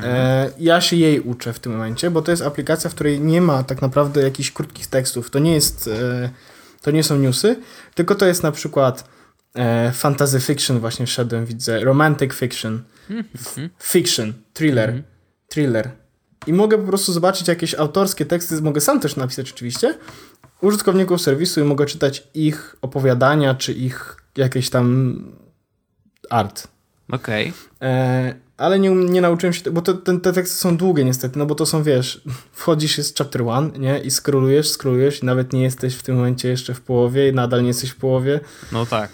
E, ja się jej uczę w tym momencie, bo to jest aplikacja, w której nie ma tak naprawdę jakichś krótkich tekstów. To nie jest, e, to nie są newsy, tylko to jest na przykład e, fantasy fiction właśnie wszedłem, widzę, romantic fiction, fiction, thriller, thriller. I mogę po prostu zobaczyć jakieś autorskie teksty, mogę sam też napisać oczywiście, użytkowników serwisu i mogę czytać ich opowiadania, czy ich jakieś tam art. Okej. Okay ale nie, nie nauczyłem się, bo to, te, te teksty są długie niestety, no bo to są, wiesz, wchodzisz jest chapter one, nie, i scrollujesz, scrollujesz i nawet nie jesteś w tym momencie jeszcze w połowie i nadal nie jesteś w połowie. No tak.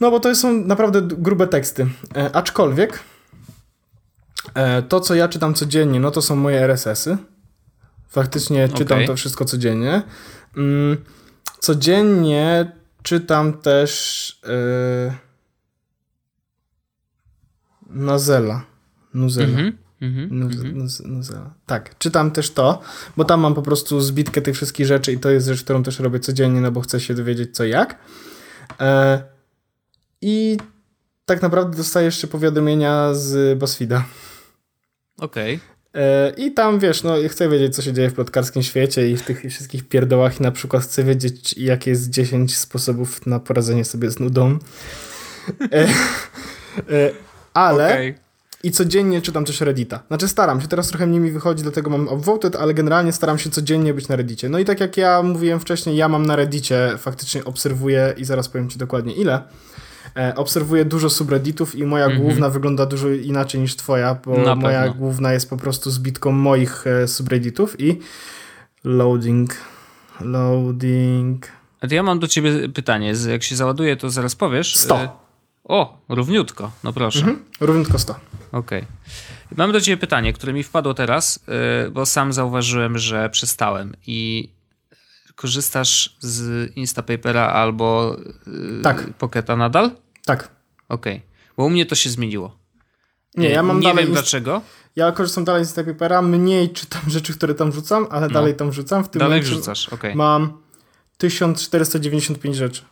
No bo to są naprawdę grube teksty. E, aczkolwiek e, to, co ja czytam codziennie, no to są moje RSS-y. Faktycznie czytam okay. to wszystko codziennie. Mm, codziennie czytam też... E, Nozela. Nuzela. Mm -hmm. Nuz, Nuzela. Tak, czytam też to, bo tam mam po prostu zbitkę tych wszystkich rzeczy i to jest rzecz, którą też robię codziennie, no bo chcę się dowiedzieć co jak. E, I tak naprawdę dostaję jeszcze powiadomienia z BuzzFeeda. Okej. Okay. E, I tam wiesz, no chcę wiedzieć, co się dzieje w plotkarskim świecie i w tych wszystkich pierdołach, i na przykład chcę wiedzieć, jakie jest 10 sposobów na poradzenie sobie z nudą. Ale okay. i codziennie czytam też Reddita. Znaczy staram się, teraz trochę mniej mi wychodzi, dlatego mam upvoted, ale generalnie staram się codziennie być na Reddicie. No i tak jak ja mówiłem wcześniej, ja mam na Reddicie, faktycznie obserwuję i zaraz powiem ci dokładnie ile. E, obserwuję dużo subredditów i moja mm -hmm. główna wygląda dużo inaczej niż twoja, bo na moja pewno. główna jest po prostu zbitką moich e, subredditów i loading, loading... A to ja mam do ciebie pytanie, jak się załaduje, to zaraz powiesz. 100. O, równiutko, no proszę. Mhm, równiutko 100. Okej. Okay. Mam do ciebie pytanie, które mi wpadło teraz, yy, bo sam zauważyłem, że przestałem i korzystasz z Instapapera albo yy, tak. Pocketa nadal? Tak. Okej, okay. bo u mnie to się zmieniło. Nie, ja mam Nie dalej wiem dlaczego. Ja korzystam dalej z Instapapera, mniej czytam rzeczy, które tam wrzucam, ale no. dalej tam wrzucam. W tym dalej wrzucasz, okej. Okay. Mam 1495 rzeczy.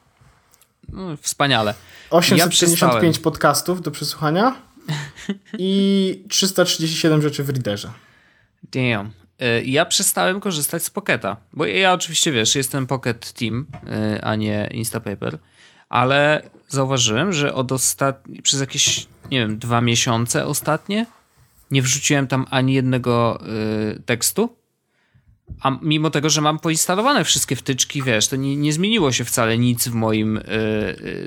No, wspaniale. 855 ja podcastów do przesłuchania i 337 rzeczy w Readerze. Damn. E, ja przestałem korzystać z Pocketa, bo ja oczywiście, wiesz, jestem Pocket Team, e, a nie Instapaper, ale zauważyłem, że od ostatni, przez jakieś, nie wiem, dwa miesiące ostatnie nie wrzuciłem tam ani jednego y, tekstu a mimo tego, że mam poinstalowane wszystkie wtyczki, wiesz, to nie, nie zmieniło się wcale nic w moim y,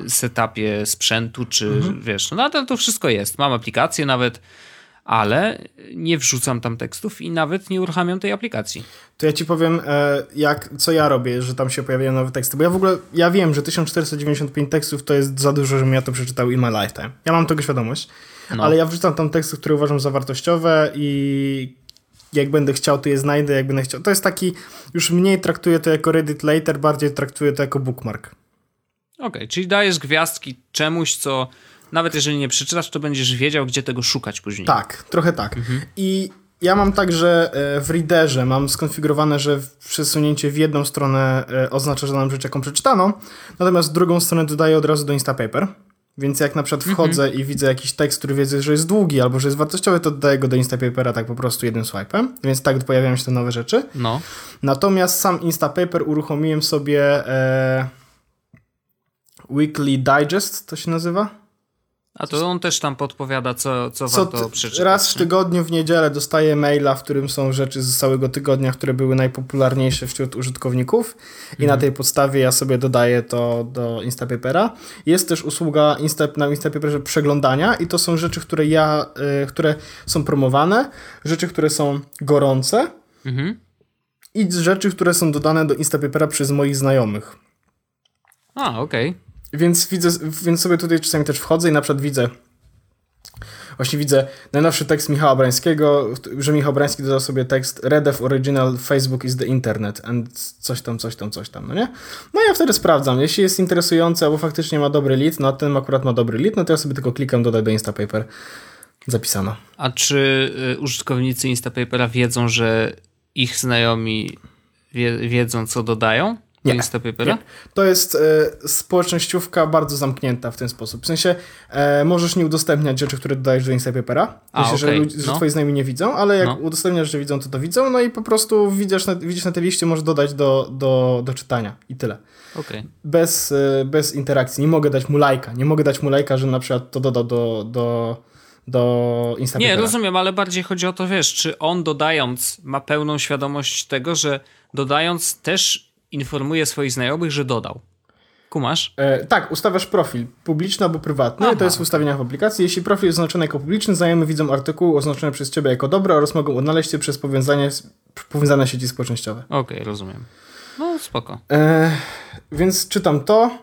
setupie sprzętu, czy mhm. wiesz, no nadal to wszystko jest. Mam aplikację nawet, ale nie wrzucam tam tekstów i nawet nie uruchamiam tej aplikacji. To ja ci powiem, e, jak, co ja robię, że tam się pojawiają nowe teksty. Bo ja w ogóle, ja wiem, że 1495 tekstów to jest za dużo, żebym ja to przeczytał in my lifetime. Ja mam tego świadomość. No. Ale ja wrzucam tam teksty, które uważam za wartościowe i jak będę chciał, to je znajdę, jak będę chciał. To jest taki, już mniej traktuję to jako Reddit later, bardziej traktuję to jako bookmark. Okej, okay, czyli dajesz gwiazdki czemuś, co nawet jeżeli nie przeczytasz, to będziesz wiedział, gdzie tego szukać później. Tak, trochę tak. Mhm. I ja mam także w Readerze mam skonfigurowane, że przesunięcie w jedną stronę e, oznacza, że nam rzecz jaką przeczytano, natomiast drugą stronę dodaję od razu do Instapaper. Więc jak na przykład mhm. wchodzę i widzę jakiś tekst, który wiedzę, że jest długi albo że jest wartościowy, to dodaję go do Instapapera tak po prostu jednym swipe'em, więc tak pojawiają się te nowe rzeczy. No. Natomiast sam Instapaper uruchomiłem sobie e, Weekly Digest, to się nazywa? A to on też tam podpowiada, co, co, co warto przeczytać. Raz w tygodniu w niedzielę dostaję maila, w którym są rzeczy z całego tygodnia, które były najpopularniejsze wśród użytkowników i na mhm. tej podstawie ja sobie dodaję to do Instapapera. Jest też usługa Insta, na Instapaperze przeglądania i to są rzeczy, które ja, y, które są promowane, rzeczy, które są gorące mhm. i rzeczy, które są dodane do Instapapera przez moich znajomych. A, okej. Okay. Więc widzę, więc sobie tutaj czasami też wchodzę i na przykład widzę Właśnie widzę najnowszy tekst Michała Brańskiego, że Michał Brański dodał sobie tekst Redef Original Facebook is the Internet and coś tam, coś tam, coś tam, no nie? No ja wtedy sprawdzam, jeśli jest interesujący albo faktycznie ma dobry lead, no ten akurat ma dobry lead, no to ja sobie tylko klikam dodaj do Instapaper. Zapisano. A czy y, użytkownicy Instapapera wiedzą, że ich znajomi wie, wiedzą, co dodają? Nie. Instapapera? Nie. To jest e, społecznościówka bardzo zamknięta w ten sposób. W sensie e, możesz nie udostępniać rzeczy, które dodajesz do Instapapera. Myślę, okay. że, ludzi, że no. twoi znajomi nie widzą, ale jak no. udostępniasz, że widzą, to to widzą, no i po prostu widzisz na, widzisz na tej liście, możesz dodać do, do, do czytania i tyle. Okay. Bez, e, bez interakcji. Nie mogę dać mu lajka. Nie mogę dać mu lajka, że na przykład to dodał do, do, do Instagrama. Nie, rozumiem, ale bardziej chodzi o to, wiesz, czy on dodając ma pełną świadomość tego, że dodając też informuje swoich znajomych, że dodał. Kumasz? E, tak, ustawiasz profil publiczny albo prywatny. Aha. To jest w ustawieniach aplikacji. Jeśli profil jest oznaczony jako publiczny, znajomy widzą artykuł oznaczony przez ciebie jako dobry oraz mogą odnaleźć się przez powiązanie, powiązane sieci społecznościowe. Okej, okay, rozumiem. No, spoko. E, więc czytam to.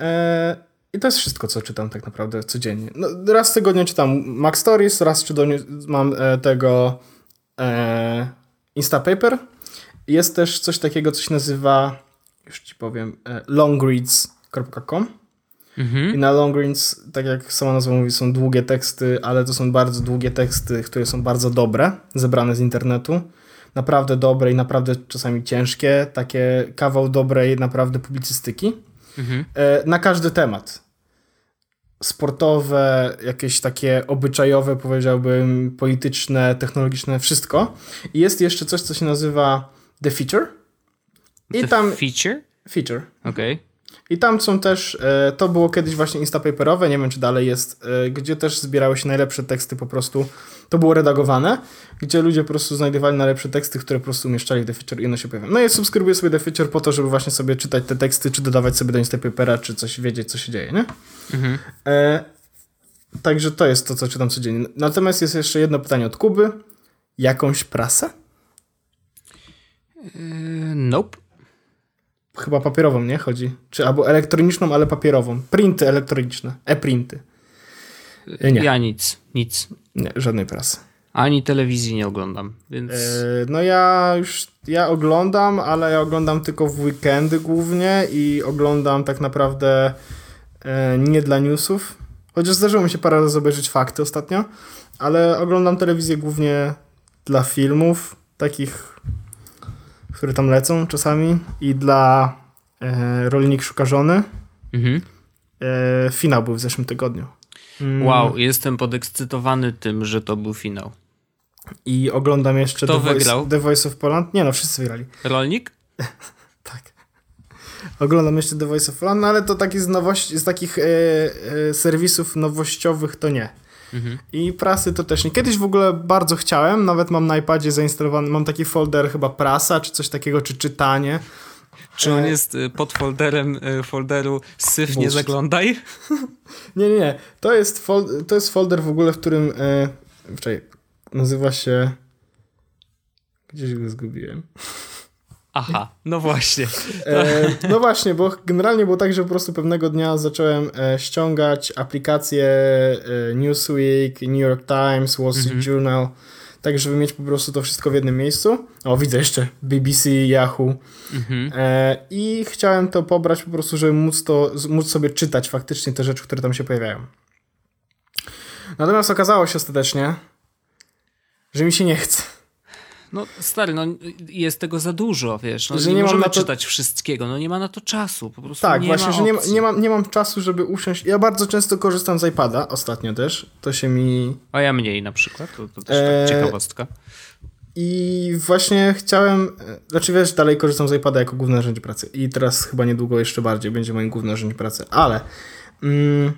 E, I to jest wszystko, co czytam tak naprawdę codziennie. No, raz w tygodniu czytam Mac Stories, raz w tygodniu mam e, tego e, Instapaper jest też coś takiego, co się nazywa, już ci powiem, e, longreads.com. Mhm. I na longreads, tak jak sama nazwa mówi, są długie teksty, ale to są bardzo długie teksty, które są bardzo dobre, zebrane z internetu. Naprawdę dobre i naprawdę czasami ciężkie. Takie kawał dobrej naprawdę publicystyki. Mhm. E, na każdy temat sportowe, jakieś takie obyczajowe, powiedziałbym, polityczne, technologiczne, wszystko. I jest jeszcze coś, co się nazywa The Feature. I The tam. Feature? Feature. Okej. Okay. I tam są też, e, to było kiedyś właśnie instapaperowe, nie wiem czy dalej jest, e, gdzie też zbierały się najlepsze teksty po prostu, to było redagowane, gdzie ludzie po prostu znajdowali najlepsze teksty, które po prostu umieszczali w The Feature i one się pojawiają. No i subskrybuję sobie The Feature po to, żeby właśnie sobie czytać te teksty, czy dodawać sobie do instapapera, czy coś wiedzieć, co się dzieje, nie? Mhm. E, także to jest to, co czytam codziennie. Natomiast jest jeszcze jedno pytanie od Kuby. Jakąś prasę? Yy, nope. Chyba papierową, nie? Chodzi. Czy albo elektroniczną, ale papierową. Printy elektroniczne. E-printy. Yy, nie. Ja nic. Nic. Nie, żadnej prasy. Ani telewizji nie oglądam, więc... Yy, no ja już, ja oglądam, ale ja oglądam tylko w weekendy głównie i oglądam tak naprawdę yy, nie dla newsów. Chociaż zdarzyło mi się parę razy obejrzeć fakty ostatnio, ale oglądam telewizję głównie dla filmów, takich które tam lecą czasami i dla e, Rolnik Szuka Żony. Mhm. E, finał był w zeszłym tygodniu. Mm. Wow, jestem podekscytowany tym, że to był finał. I oglądam jeszcze Kto The, wygrał? Voice, The Voice of Poland. Nie no, wszyscy wygrali. Rolnik? tak. Oglądam jeszcze The Voice of Poland, no ale to taki z nowości, z takich e, e, serwisów nowościowych to nie. Mhm. I prasy to też nie. Kiedyś w ogóle bardzo chciałem, nawet mam na iPadzie zainstalowany, mam taki folder chyba prasa, czy coś takiego, czy czytanie. Czy on e, jest y, pod folderem y, folderu syf nie zaglądaj? nie, nie, nie. To jest, fol to jest folder w ogóle, w którym... E, nazywa się... Gdzieś go zgubiłem. Aha, no właśnie. E, no właśnie, bo generalnie było tak, że po prostu pewnego dnia zacząłem e, ściągać aplikacje e, Newsweek, New York Times, Wall Street mhm. Journal, tak żeby mieć po prostu to wszystko w jednym miejscu. O, widzę jeszcze BBC, Yahoo. Mhm. E, I chciałem to pobrać po prostu, żeby móc, to, móc sobie czytać faktycznie te rzeczy, które tam się pojawiają. Natomiast okazało się ostatecznie, że mi się nie chce. No stary, no jest tego za dużo, wiesz. No, że nie, nie możemy to... czytać wszystkiego, no nie ma na to czasu. Po prostu tak, nie właśnie, ma że nie, ma, nie, mam, nie mam czasu, żeby usiąść. Ja bardzo często korzystam z iPada, ostatnio też. To się mi. A ja mniej na przykład, to, to też eee... tak ciekawostka. I właśnie chciałem, znaczy wiesz, dalej korzystam z iPada jako główne narzędzie pracy. I teraz chyba niedługo jeszcze bardziej będzie moim głównym narzędziem pracy, ale. Mm,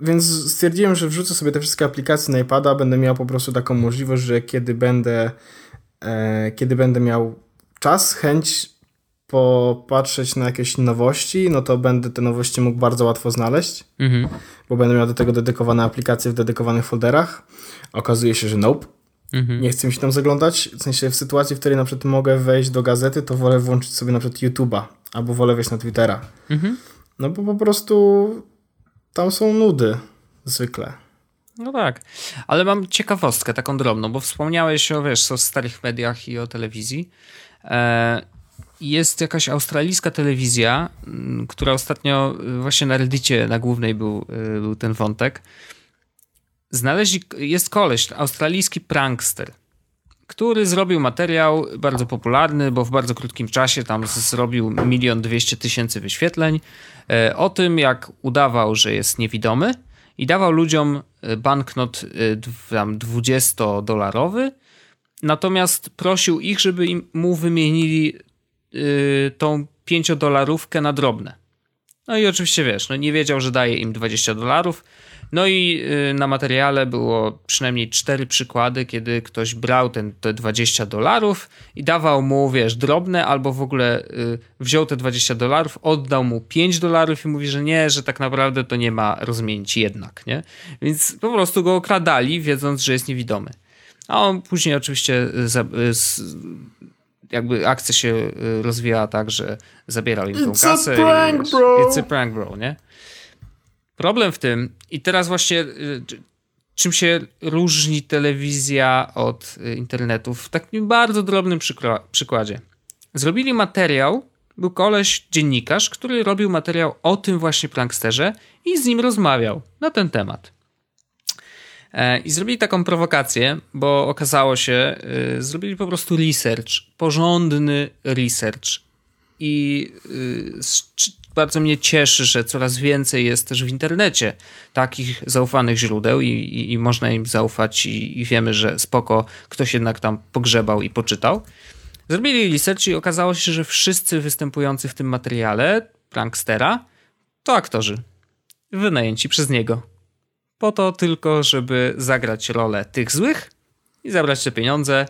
więc stwierdziłem, że wrzucę sobie te wszystkie aplikacje na iPada, będę miał po prostu taką możliwość, że kiedy będę, e, kiedy będę miał czas, chęć popatrzeć na jakieś nowości, no to będę te nowości mógł bardzo łatwo znaleźć, mhm. bo będę miał do tego dedykowane aplikacje w dedykowanych folderach. Okazuje się, że nope. Mhm. Nie chcę mi się tam zaglądać. W sensie w sytuacji, w której na przykład mogę wejść do gazety, to wolę włączyć sobie na przykład YouTube'a albo wolę wejść na Twittera. Mhm. No bo po prostu tam są nudy zwykle. No tak, ale mam ciekawostkę taką drobną, bo wspomniałeś o, wiesz, o starych mediach i o telewizji. E, jest jakaś australijska telewizja, która ostatnio właśnie na Reddicie na głównej był, e, był ten wątek. Znaleźli, jest koleś, australijski prankster, który zrobił materiał bardzo popularny, bo w bardzo krótkim czasie tam zrobił milion dwieście tysięcy wyświetleń e, o tym, jak udawał, że jest niewidomy i dawał ludziom e, banknot e, tam 20-dolarowy, natomiast prosił ich, żeby im, mu wymienili tą 5-dolarówkę na drobne. No i oczywiście wiesz, no nie wiedział, że daje im 20 dolarów, no i y, na materiale było przynajmniej cztery przykłady, kiedy ktoś brał ten, te 20 dolarów i dawał mu, wiesz, drobne, albo w ogóle y, wziął te 20 dolarów, oddał mu 5 dolarów i mówi, że nie, że tak naprawdę to nie ma rozmienić jednak, nie? Więc po prostu go okradali, wiedząc, że jest niewidomy. A on później oczywiście y, jakby akcja się rozwijała tak, że zabierał im tą It's kasę. A prank, i, bro. It's a prank, bro, nie? Problem w tym, i teraz właśnie y, czym się różni telewizja od y, internetu, w takim bardzo drobnym przykładzie. Zrobili materiał, był koleś, dziennikarz, który robił materiał o tym właśnie pranksterze i z nim rozmawiał na ten temat. E, I zrobili taką prowokację, bo okazało się, y, zrobili po prostu research, porządny research. I bardzo mnie cieszy, że coraz więcej jest też w internecie takich zaufanych źródeł i, i, i można im zaufać i, i, wiemy, że spoko ktoś jednak tam pogrzebał i poczytał. Zrobili research i okazało się, że wszyscy występujący w tym materiale prankstera to aktorzy wynajęci przez niego. Po to tylko, żeby zagrać rolę tych złych i zabrać te pieniądze,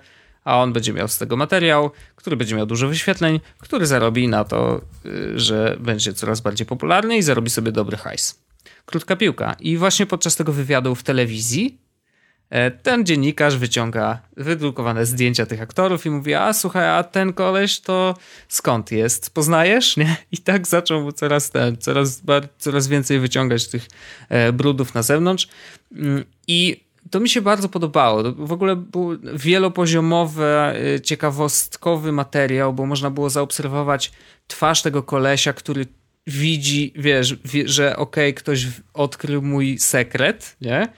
a on będzie miał z tego materiał, który będzie miał dużo wyświetleń, który zarobi na to, y, że będzie coraz bardziej popularny i zarobi sobie dobry hajs. Krótka piłka. I właśnie podczas tego wywiadu w telewizji e, ten dziennikarz wyciąga wydrukowane zdjęcia tych aktorów i mówi, a słuchaj, a ten koleś to skąd jest? Poznajesz? Nie? I tak zaczął mu coraz, ten, coraz, coraz więcej wyciągać tych e, brudów na zewnątrz. Mm, I to mi się bardzo podobało. w ogóle był wielopoziomowy, ciekawostkowy materiał, bo można było zaobserwować twarz tego kolesia, który widzi, wiesz, wie, że okej, okay, ktoś odkrył mój sekret, nie?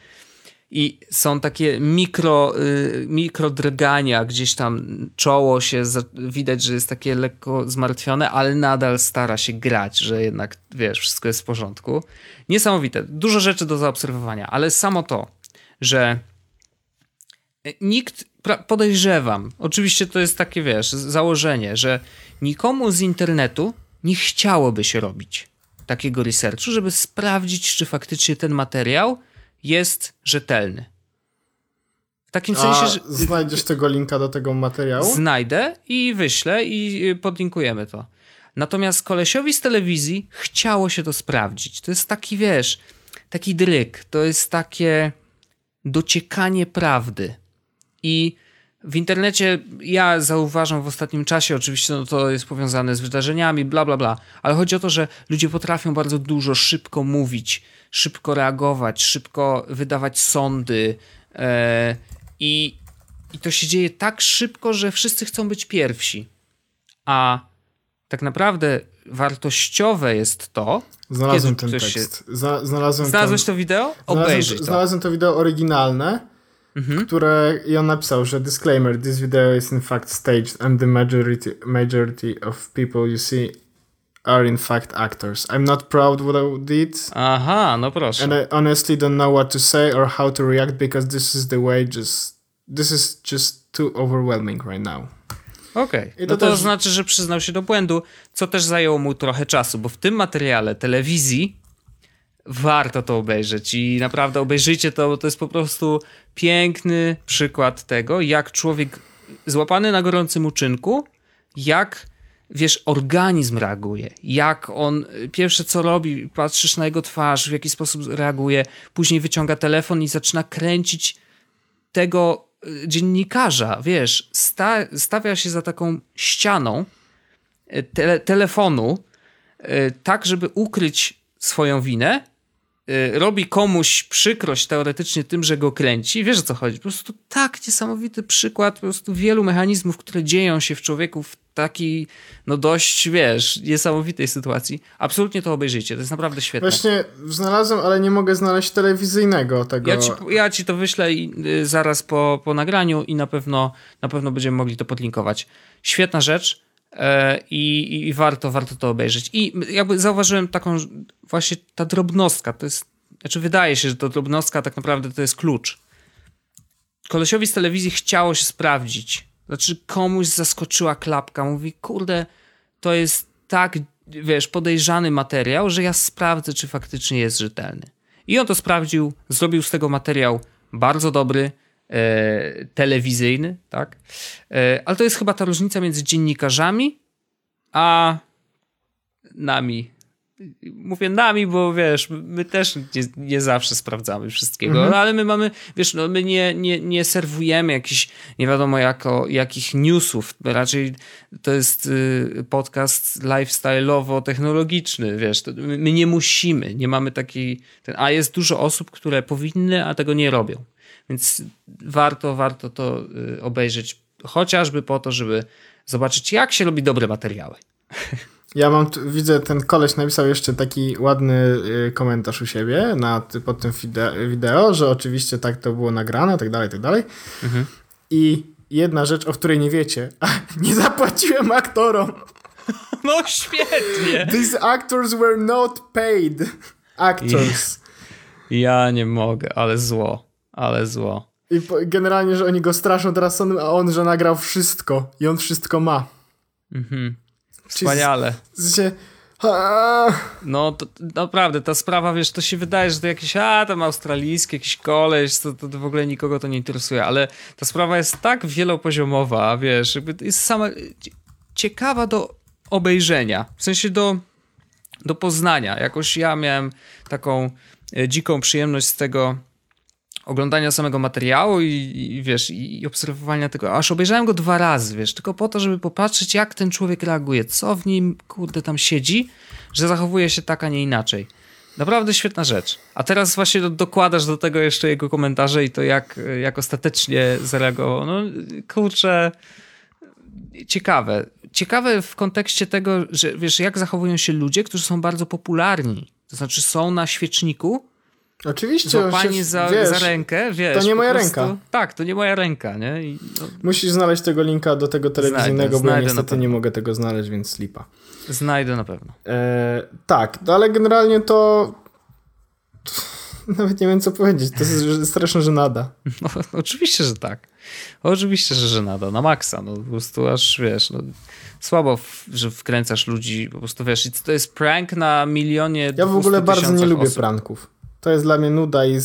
I są takie mikro, y, mikro drgania, gdzieś tam czoło się, widać, że jest takie lekko zmartwione, ale nadal stara się grać, że jednak, wiesz, wszystko jest w porządku. Niesamowite. Dużo rzeczy do zaobserwowania, ale samo to, że nikt, podejrzewam, oczywiście to jest takie, wiesz, założenie, że nikomu z internetu nie chciałoby się robić takiego researchu, żeby sprawdzić, czy faktycznie ten materiał jest rzetelny. W takim A sensie, że. Znajdziesz tego linka do tego materiału? Znajdę i wyślę i podlinkujemy to. Natomiast kolesiowi z telewizji chciało się to sprawdzić. To jest taki, wiesz, taki dryk. To jest takie dociekanie prawdy. I w internecie ja zauważam w ostatnim czasie, oczywiście no to jest powiązane z wydarzeniami, bla, bla, bla, ale chodzi o to, że ludzie potrafią bardzo dużo szybko mówić, szybko reagować, szybko wydawać sądy e, i, i to się dzieje tak szybko, że wszyscy chcą być pierwsi. A tak naprawdę wartościowe jest to. Znalazłem ten tekst. Się... znalazłem Znalazłeś ten... to wideo? Obejrzyj znalazłem, to. Znalazłem to wideo oryginalne mhm. które i on napisał, że disclaimer, this video is in fact staged and the majority, majority of people you see are in fact actors. I'm not proud what I did. Aha, no proszę. And I honestly don't know what to say or how to react because this is the way just this is just too overwhelming right now. Okej, okay. no to, to też... znaczy, że przyznał się do błędu, co też zajęło mu trochę czasu, bo w tym materiale telewizji warto to obejrzeć i naprawdę obejrzyjcie to, bo to jest po prostu piękny przykład tego, jak człowiek złapany na gorącym uczynku, jak wiesz, organizm reaguje, jak on pierwsze co robi, patrzysz na jego twarz, w jaki sposób reaguje, później wyciąga telefon i zaczyna kręcić tego dziennikarza, wiesz, sta stawia się za taką ścianą y, te telefonu, y, tak żeby ukryć swoją winę, Y, robi komuś przykrość teoretycznie tym, że go kręci. Wiesz o co chodzi? Po prostu tak niesamowity przykład po prostu wielu mechanizmów, które dzieją się w człowieku w takiej, no dość, wiesz, niesamowitej sytuacji. Absolutnie to obejrzyjcie, to jest naprawdę świetne. Właśnie znalazłem, ale nie mogę znaleźć telewizyjnego tego. Ja ci, ja ci to wyślę i, y, zaraz po, po nagraniu i na pewno, na pewno będziemy mogli to podlinkować. Świetna rzecz. E, I, i, warto, warto to obejrzeć. I jakby zauważyłem taką właśnie ta drobnostka, to jest, znaczy wydaje się, że to drobnostka tak naprawdę to jest klucz. Kolesiowi z telewizji chciało się sprawdzić. Znaczy komuś zaskoczyła klapka, mówi, kurde, to jest tak, wiesz, podejrzany materiał, że ja sprawdzę, czy faktycznie jest rzetelny. I on to sprawdził, zrobił z tego materiał bardzo dobry, e, telewizyjny, tak? E, ale to jest chyba ta różnica między dziennikarzami a nami. Mówię nami, bo wiesz, my też nie, nie zawsze sprawdzamy wszystkiego, mhm. ale my mamy, wiesz, no my nie, nie, nie serwujemy jakichś, nie wiadomo jako, jakich newsów, raczej to jest y, podcast lifestyle'owo-technologiczny, wiesz, my, my nie musimy, nie mamy takiej, ten, a jest dużo osób, które powinny, a tego nie robią. Więc warto, warto to y, obejrzeć, chociażby po to, żeby zobaczyć, jak się robi dobre materiały. Ja mam, widzę, ten koleś napisał jeszcze taki ładny y, komentarz u siebie na, pod tym wideo, że oczywiście tak to było nagrane, tak dalej, tak dalej. Mhm. I jedna rzecz, o której nie wiecie, nie zapłaciłem aktorom. No świetnie. These actors were not paid. Actors. Ja nie mogę, ale zło ale zło. I generalnie, że oni go straszą teraz sądem, a on, że nagrał wszystko i on wszystko ma. Mhm. Wspaniale. No, to, naprawdę, ta sprawa, wiesz, to się wydaje, że to jakieś, a, tam australijski, jakiś koleś, to, to, to w ogóle nikogo to nie interesuje, ale ta sprawa jest tak wielopoziomowa, wiesz, jakby jest sama ciekawa do obejrzenia, w sensie do, do poznania. Jakoś ja miałem taką e, dziką przyjemność z tego oglądania samego materiału i, i wiesz, i, obserwowania tego, aż obejrzałem go dwa razy, wiesz, tylko po to, żeby popatrzeć, jak ten człowiek reaguje, co w nim, kurde, tam siedzi, że zachowuje się tak, a nie inaczej. Naprawdę świetna rzecz. A teraz właśnie dokładasz do tego jeszcze jego komentarze i to, jak, jak ostatecznie zareagował. No, kurczę, ciekawe. Ciekawe w kontekście tego, że wiesz, jak zachowują się ludzie, którzy są bardzo popularni. To znaczy są na świeczniku, Oczywiście. Złapanie za, wiesz, za rękę, wiesz. To nie moja prostu, ręka. Tak, to nie moja ręka, nie? I, no. Musisz znaleźć tego linka do tego telewizyjnego, znajdę, bo ja niestety nie mogę tego znaleźć, więc slipa. Znajdę na pewno. E, tak, no ale generalnie to... Nawet nie wiem, co powiedzieć. To jest straszna żenada. No, oczywiście, że tak. Oczywiście, że żenada. Na maksa. No, po prostu aż, wiesz, no, słabo, że wkręcasz ludzi. Po prostu, wiesz, to jest prank na milionie Ja w ogóle bardzo nie lubię pranków. To jest dla mnie nuda i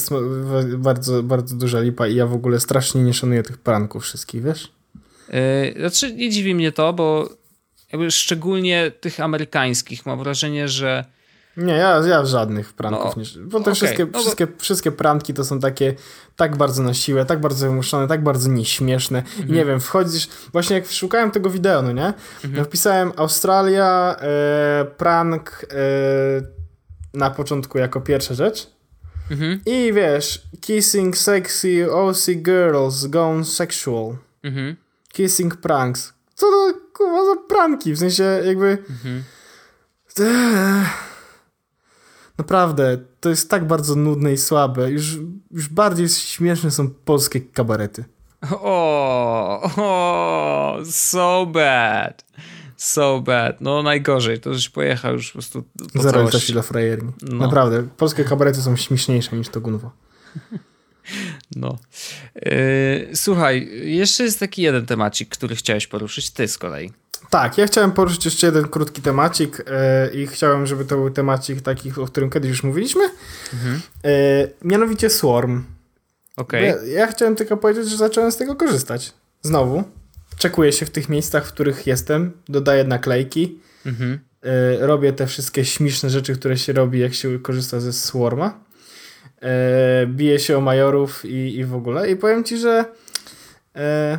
bardzo, bardzo duża lipa i ja w ogóle strasznie nie szanuję tych pranków wszystkich, wiesz? Yy, znaczy nie dziwi mnie to, bo jakby szczególnie tych amerykańskich mam wrażenie, że Nie, ja, ja żadnych pranków No, nie. Bo te okej, wszystkie, no bo- wszystkie, wszystkie pranki to są takie tak bardzo na siłę, tak bardzo wymuszone, tak bardzo nieśmieszne. I Mhm. nie wiem, wchodzisz. Właśnie jak szukałem tego wideo, no nie? Ja wpisałem Australia, e, prank e, na początku jako pierwsza rzecz. Mhm, I wiesz, kissing sexy Aussie girls gone sexual. mhm, Kissing pranks. Co to kurwa za pranki? W sensie jakby... mhm. Naprawdę, to jest tak bardzo nudne i słabe. Już, już bardziej śmieszne są polskie kabarety. O, o, so bad. So bad. No najgorzej, to żeś pojechał już po prostu po Zero całości. dla frajerni. No. Naprawdę, polskie kabarety są śmieszniejsze niż to gunwo. No. Yy, słuchaj, jeszcze jest taki jeden temacik, który chciałeś poruszyć ty z kolei. Tak, ja chciałem poruszyć jeszcze jeden krótki temacik e, i chciałem, żeby to był temacik taki, o którym kiedyś już mówiliśmy. Mhm. E, mianowicie Swarm. Okej. Ja, ja chciałem tylko powiedzieć, że zacząłem z tego korzystać. Znowu. Czekuję się w tych miejscach, w których jestem, dodaję naklejki, Mhm. e, robię te wszystkie śmieszne rzeczy, które się robi, jak się korzysta ze Swarma. E, biję się o majorów i, i w ogóle. I powiem ci, że e,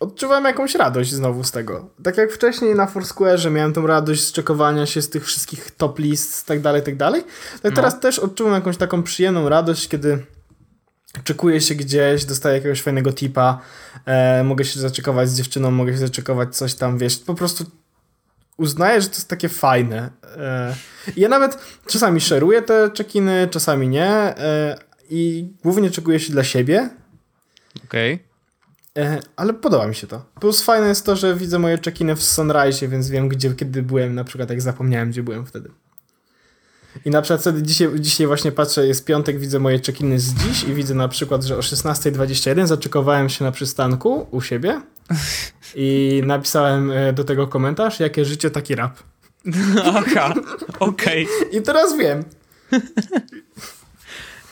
odczuwam jakąś radość znowu z tego. Tak jak wcześniej na Foursquare miałem tą radość z czekowania się z tych wszystkich top list, tak dalej, tak dalej. Tak No. teraz też odczuwam jakąś taką przyjemną radość, kiedy czekuję się gdzieś, dostaję jakiegoś fajnego tipa, e, mogę się zaczekować z dziewczyną, mogę się zaczekować coś tam, wiesz, po prostu uznaję, że to jest takie fajne. E, ja nawet czasami szeruję te czekiny, czasami nie e, i głównie czekuję się dla siebie, Okej. E, ale podoba mi się to. Plus fajne jest to, że widzę moje czekiny w Sunrise, więc wiem, gdzie, kiedy byłem, na przykład jak zapomniałem, gdzie byłem wtedy. I na przykład wtedy dzisiaj, dzisiaj właśnie patrzę, jest piątek, widzę moje czekiny z dziś i widzę na przykład, że o 16.21 zaczekowałem się na przystanku u siebie i napisałem e, do tego komentarz, jakie życie, taki rap. Aha, okej. I teraz wiem.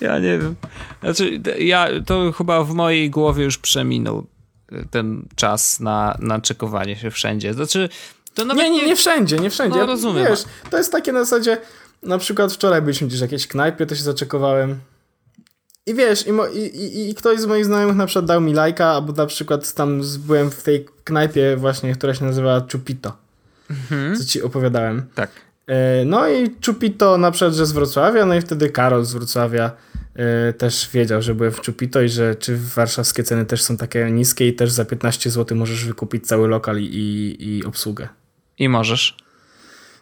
Ja nie wiem. Znaczy, ja, to chyba w mojej głowie już przeminął y, ten czas na, na czekowanie się wszędzie. Znaczy, to nawet Nie, nie, nie wszędzie, nie wszędzie. No, rozumiem. Wiesz, to jest takie na zasadzie, na przykład wczoraj byliśmy gdzieś w jakiejś knajpie, to się zaczekowałem. I wiesz, i, mo, i, i, i ktoś z moich znajomych na przykład dał mi lajka, albo na przykład tam byłem w tej knajpie właśnie, która się nazywa Chupito, Mhm. co ci opowiadałem. Tak. E, No i Chupito na przykład, że z Wrocławia, no i wtedy Karol z Wrocławia e, też wiedział, że byłem w Chupito i że czy warszawskie ceny też są takie niskie i też za 15 zł możesz wykupić cały lokal i, i obsługę. I możesz.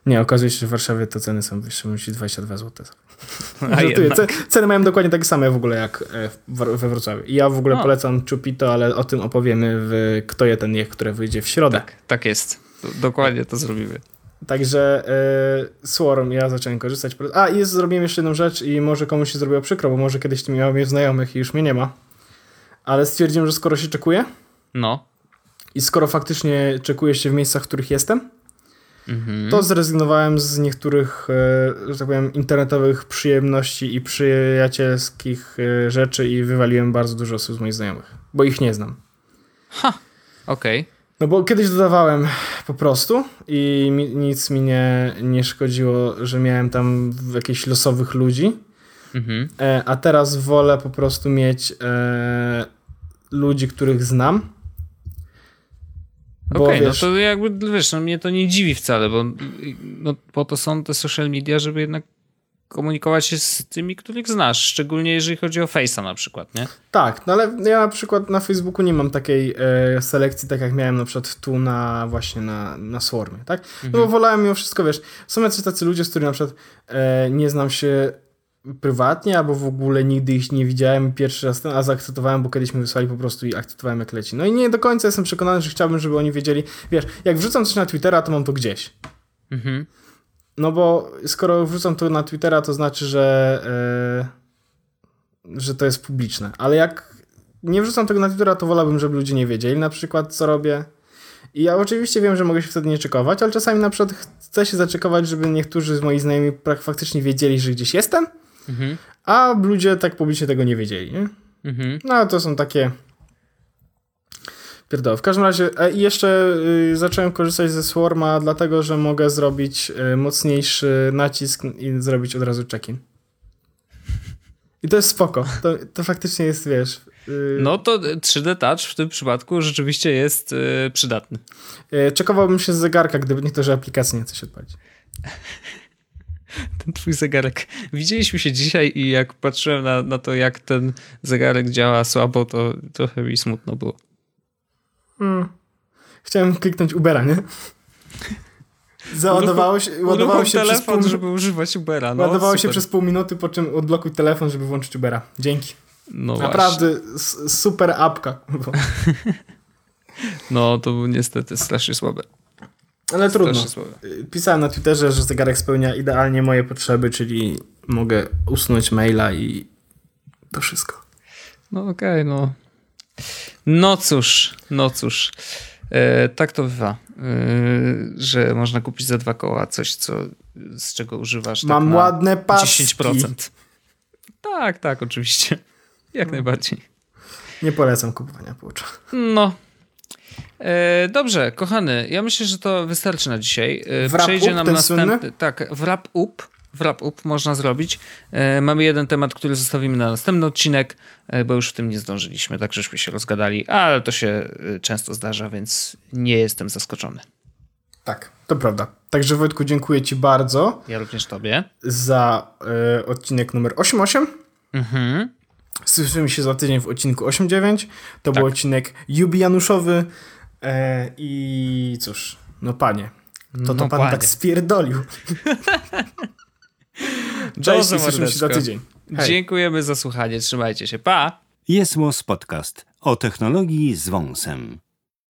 Nie, okazuje się, że w Warszawie to ceny są wyższe, musi 22 zł. A Żartuję. Ceny mają dokładnie takie same w ogóle jak e, we Wrocławiu. I ja w ogóle O. polecam Chupito, ale o tym opowiemy w Kto je ten niech, które wyjdzie w środę. Tak, tak jest. Dokładnie to zrobimy. Także e, Swarm ja zacząłem korzystać. A i zrobiłem jeszcze jedną rzecz i może komuś się zrobiło przykro, bo może kiedyś tu miałem znajomych i już mnie nie ma. Ale stwierdziłem, że skoro się czekuje No. i skoro faktycznie czekuje się w miejscach, w których jestem, Mhm. to zrezygnowałem z niektórych, e, że tak powiem, internetowych przyjemności i przyjacielskich e, rzeczy i wywaliłem bardzo dużo osób z moich znajomych, bo ich nie znam. Okej. No bo kiedyś dodawałem po prostu i mi, nic mi nie, nie szkodziło, że miałem tam jakichś losowych ludzi, Mhm. e, a teraz wolę po prostu mieć e, ludzi, których znam. Okej, no wiesz, to jakby, wiesz, no mnie to nie dziwi wcale, bo no, po to są te social media, żeby jednak komunikować się z tymi, których znasz, szczególnie jeżeli chodzi o Face'a na przykład, nie? Tak, no ale ja na przykład na Facebooku nie mam takiej e, selekcji, tak jak miałem na przykład tu na właśnie na, na Swarmie, tak? No bo wolałem mimo wszystko, wiesz, są jacyś tacy ludzie, z którymi na przykład e, nie znam się prywatnie, albo w ogóle nigdy ich nie widziałem pierwszy raz ten, a zaakceptowałem, bo kiedyś mi wysłali po prostu i akceptowałem jak leci. No i nie do końca jestem przekonany, że chciałbym, żeby oni wiedzieli, wiesz, jak wrzucam coś na Twittera, to mam to gdzieś. Mhm. No bo skoro wrzucam to na Twittera, to znaczy, że, e, że to jest publiczne. Ale jak nie wrzucam tego na Twittera, to wolałbym, żeby ludzie nie wiedzieli na przykład, co robię. I ja oczywiście wiem, że mogę się wtedy nie czekować, ale czasami na przykład chcę się zaczekować, żeby niektórzy z moich znajomych faktycznie wiedzieli, że gdzieś jestem, Mhm. a ludzie tak publicznie tego nie wiedzieli. Nie? Mhm. No to są takie Pierdoła. W każdym razie e, i jeszcze y, zacząłem korzystać ze Swarma, dlatego że mogę zrobić y, mocniejszy nacisk i zrobić od razu check-in. I to jest spoko. To, to faktycznie jest, wiesz... y, No to 3D Touch w tym przypadku rzeczywiście jest przydatny. Czekowałbym się z zegarka, gdyby nie to, że aplikacja nie chce się odpalić. Ten twój zegarek. Widzieliśmy się dzisiaj i jak patrzyłem na, na to, jak ten zegarek działa słabo, to trochę mi smutno było. Hmm. Chciałem kliknąć Ubera, nie? Załadowało się, ładowało się przez telefon, pół, żeby używać Ubera. No, ładowało się super. przez pół minuty, po czym odblokuj telefon, żeby włączyć Ubera. Dzięki. No Naprawdę super apka. No to był niestety strasznie słabe. Ale trudno. Y, Pisałem na Twitterze, że zegarek spełnia idealnie moje potrzeby, czyli mogę usunąć maila i to wszystko. No okej, no. No cóż, no cóż. E, tak to bywa, e, że można kupić za dwa koła coś, co, z czego używasz Mam tak ładne paski. 10%. Tak, tak, oczywiście. Jak najbardziej. Nie polecam kupowania poucza. No. E, dobrze, kochany, ja myślę, że to wystarczy na dzisiaj. E, Wrap Przejdzie up, nam następny. słynny? Tak, wrap up. Wrap up można zrobić. E, mamy jeden temat, który zostawimy na następny odcinek, bo już w tym nie zdążyliśmy, tak żeśmy się rozgadali, ale to się często zdarza, więc nie jestem zaskoczony. Tak, to prawda. Także Wojtku, dziękuję Ci bardzo Ja również tobie. za y, odcinek numer 88. Mhm. Słyszymy się za tydzień w odcinku 8.9. To Tak. był odcinek jubijanuszowy. E, I cóż, no panie, to to No pan panie. tak spierdolił. Cześć, słyszymy się za tydzień. Hej. Dziękujemy za słuchanie. Trzymajcie się. Pa! Jest Podcast o technologii z wąsem.